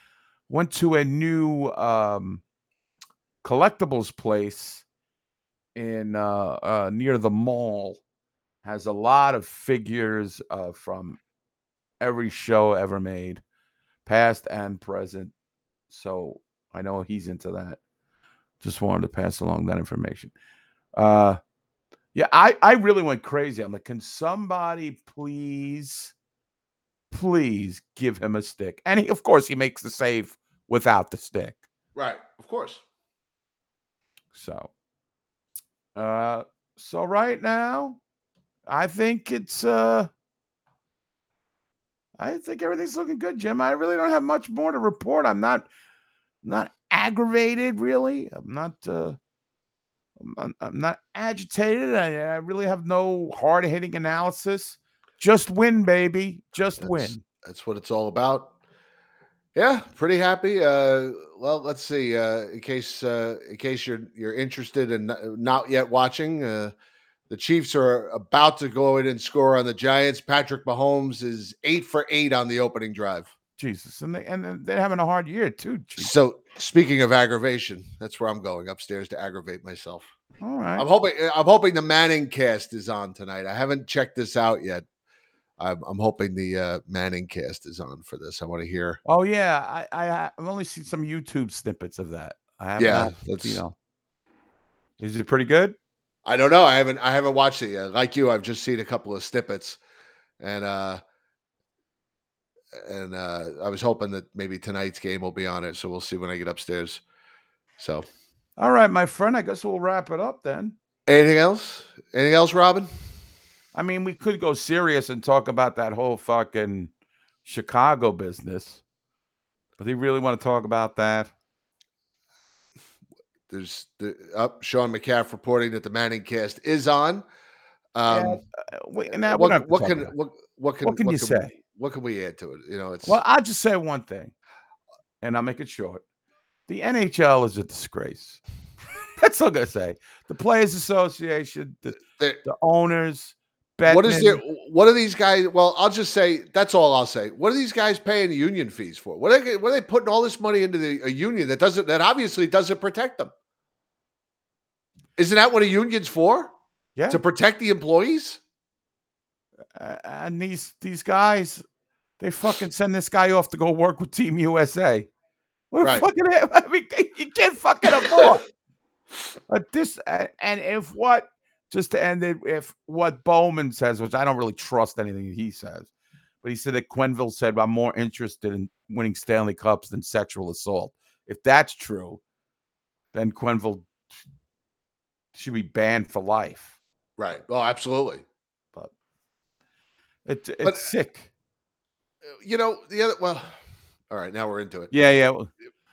Went to a new um, collectibles place in uh, uh, near the mall. Has a lot of figures uh, from every show ever made, past and present. So I know he's into that. Just wanted to pass along that information. Uh, yeah, I, I really went crazy. I'm like, can somebody please, please give him a stick? And he, of course, he makes the save without the stick. Right, of course. So, uh, so right now, I think it's uh, I think everything's looking good, Jim. I really don't have much more to report. I'm not not aggravated, really. I'm not. uh I'm, I'm not agitated. I, I really have no hard hitting analysis. Just win, baby. Just That's, win. That's what it's all about. Yeah, pretty happy. Uh, well, let's see. Uh, in case uh, in case you're you're interested and in not yet watching, uh, the Chiefs are about to go in and score on the Giants. Patrick Mahomes is eight for eight on the opening drive. Jesus, and they and they're having a hard year too. Jesus. So speaking of aggravation, that's where I'm going upstairs to aggravate myself. All right. I'm hoping I'm hoping the Manning cast is on tonight. I haven't checked this out yet. I'm, I'm hoping the uh, Manning cast is on for this. I want to hear. Oh yeah, I, I I've only seen some YouTube snippets of that. I have Yeah, that's- you know. Is it pretty good? I don't know. I haven't I haven't watched it yet. Like you, I've just seen a couple of snippets, and uh, and uh, I was hoping that maybe tonight's game will be on it. So we'll see when I get upstairs. So All right, my friend. I guess we'll wrap it up then. anything else? Anything else, Robin? I mean, we could go serious and talk about that whole fucking Chicago business. But do you really want to talk about that? There's the up Sean McCaff reporting that the Manning cast is on. Um, Uh, wait, now we what, what can what what can What can you say? What can we add to it? You know, it's Well, I'll just say one thing, and I'll make it short. The NHL is a disgrace. That's all I'm gonna say. The Players Association, the, the, the owners, what is it? What are these guys? Well, I'll just say that's all I'll say. What are these guys paying union fees for? What are they, what are they putting all this money into the a union that doesn't that obviously doesn't protect them? Isn't that what a union's for? Yeah. To protect the employees? Uh, and these these guys, they fucking send this guy off to go work with Team USA. What Right. fucking I mean, you can't fucking afford. but this uh, and if what just to end it, if what Bowman says, which I don't really trust anything he says, but he said that Quenneville said I'm more interested in winning Stanley Cups than sexual assault. If that's true, then Quenneville should be banned for life. Right. Oh, absolutely. But it, it's But- sick. You know, the other well, all right, now we're into it. Yeah, yeah.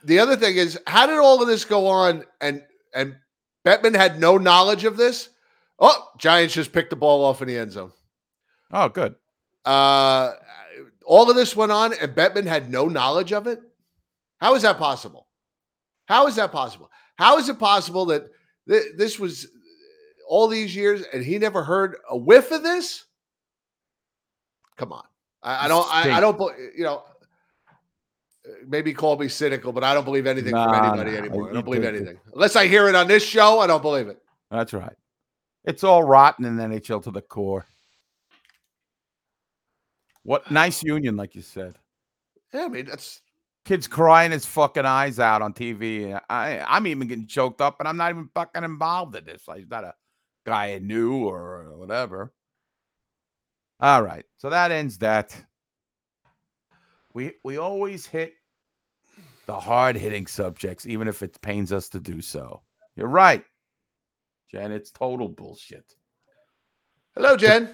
The other thing is, how did all of this go on and and Bettman had no knowledge of this? Oh, Giants just picked the ball off in the end zone. Oh, good. Uh, all of this went on, and Bettman had no knowledge of it. How is that possible? How is that possible? How is it possible that th- this was all these years and he never heard a whiff of this? Come on, I, I don't. I, I don't. You know, maybe call me cynical, but I don't believe anything from anybody nah, anymore. I don't believe anything unless I hear it on this show. I don't believe it. That's right. It's all rotten in NHL to the core. What nice union, like you said. Yeah, I mean that's Kids crying his fucking eyes out on TV. I, I'm even getting choked up, and I'm not even fucking involved in this. Like, he's not a guy I knew or whatever. All right, so that ends that. We we always hit the hard hitting subjects, even if it pains us to do so. You're right, Jen. It's total bullshit. Hello, Jen.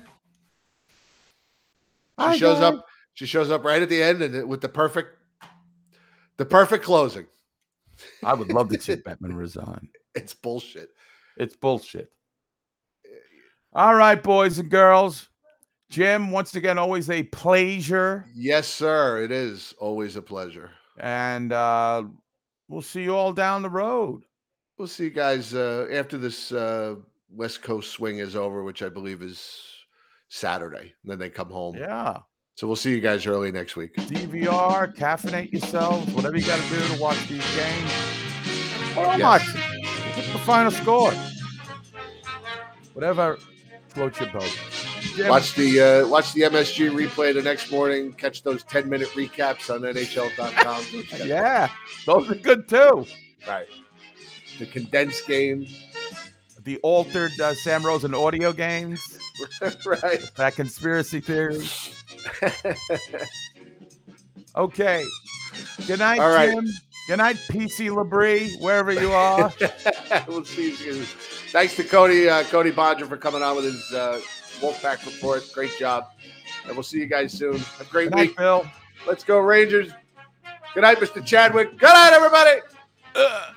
She Hi, shows Jen. up. She shows up right at the end and with the perfect, the perfect closing. I would love to see Bettman resign. It's bullshit. It's bullshit. All right, boys and girls. Jim, once again, always a pleasure. Yes, sir. It is always a pleasure. And uh, we'll see you all down the road. We'll see you guys uh, after this uh, West Coast swing is over, which I believe is Saturday. And then they come home. Yeah. So we'll see you guys early next week. DVR, caffeinate yourselves, whatever you got to do to watch these games. Or Yes. watch. What's the final score? Whatever floats your boat. Watch the uh, watch the MSG replay the next morning. Catch those ten minute recaps on NHL.com. Yeah, those are good too. right. The condensed game. The altered uh, Sam Rosen audio games, right. that conspiracy theory. Okay. Good night, All right. Jim. Good night, PC Labrie, wherever you are. we'll see you soon. Thanks to Cody uh, Cody Bodger for coming on with his uh, Wolfpack report. Great job. And we'll see you guys soon. Have a great Good night, week. Bill. Let's go Rangers. Good night, Mr. Chadwick. Good night, everybody. Ugh.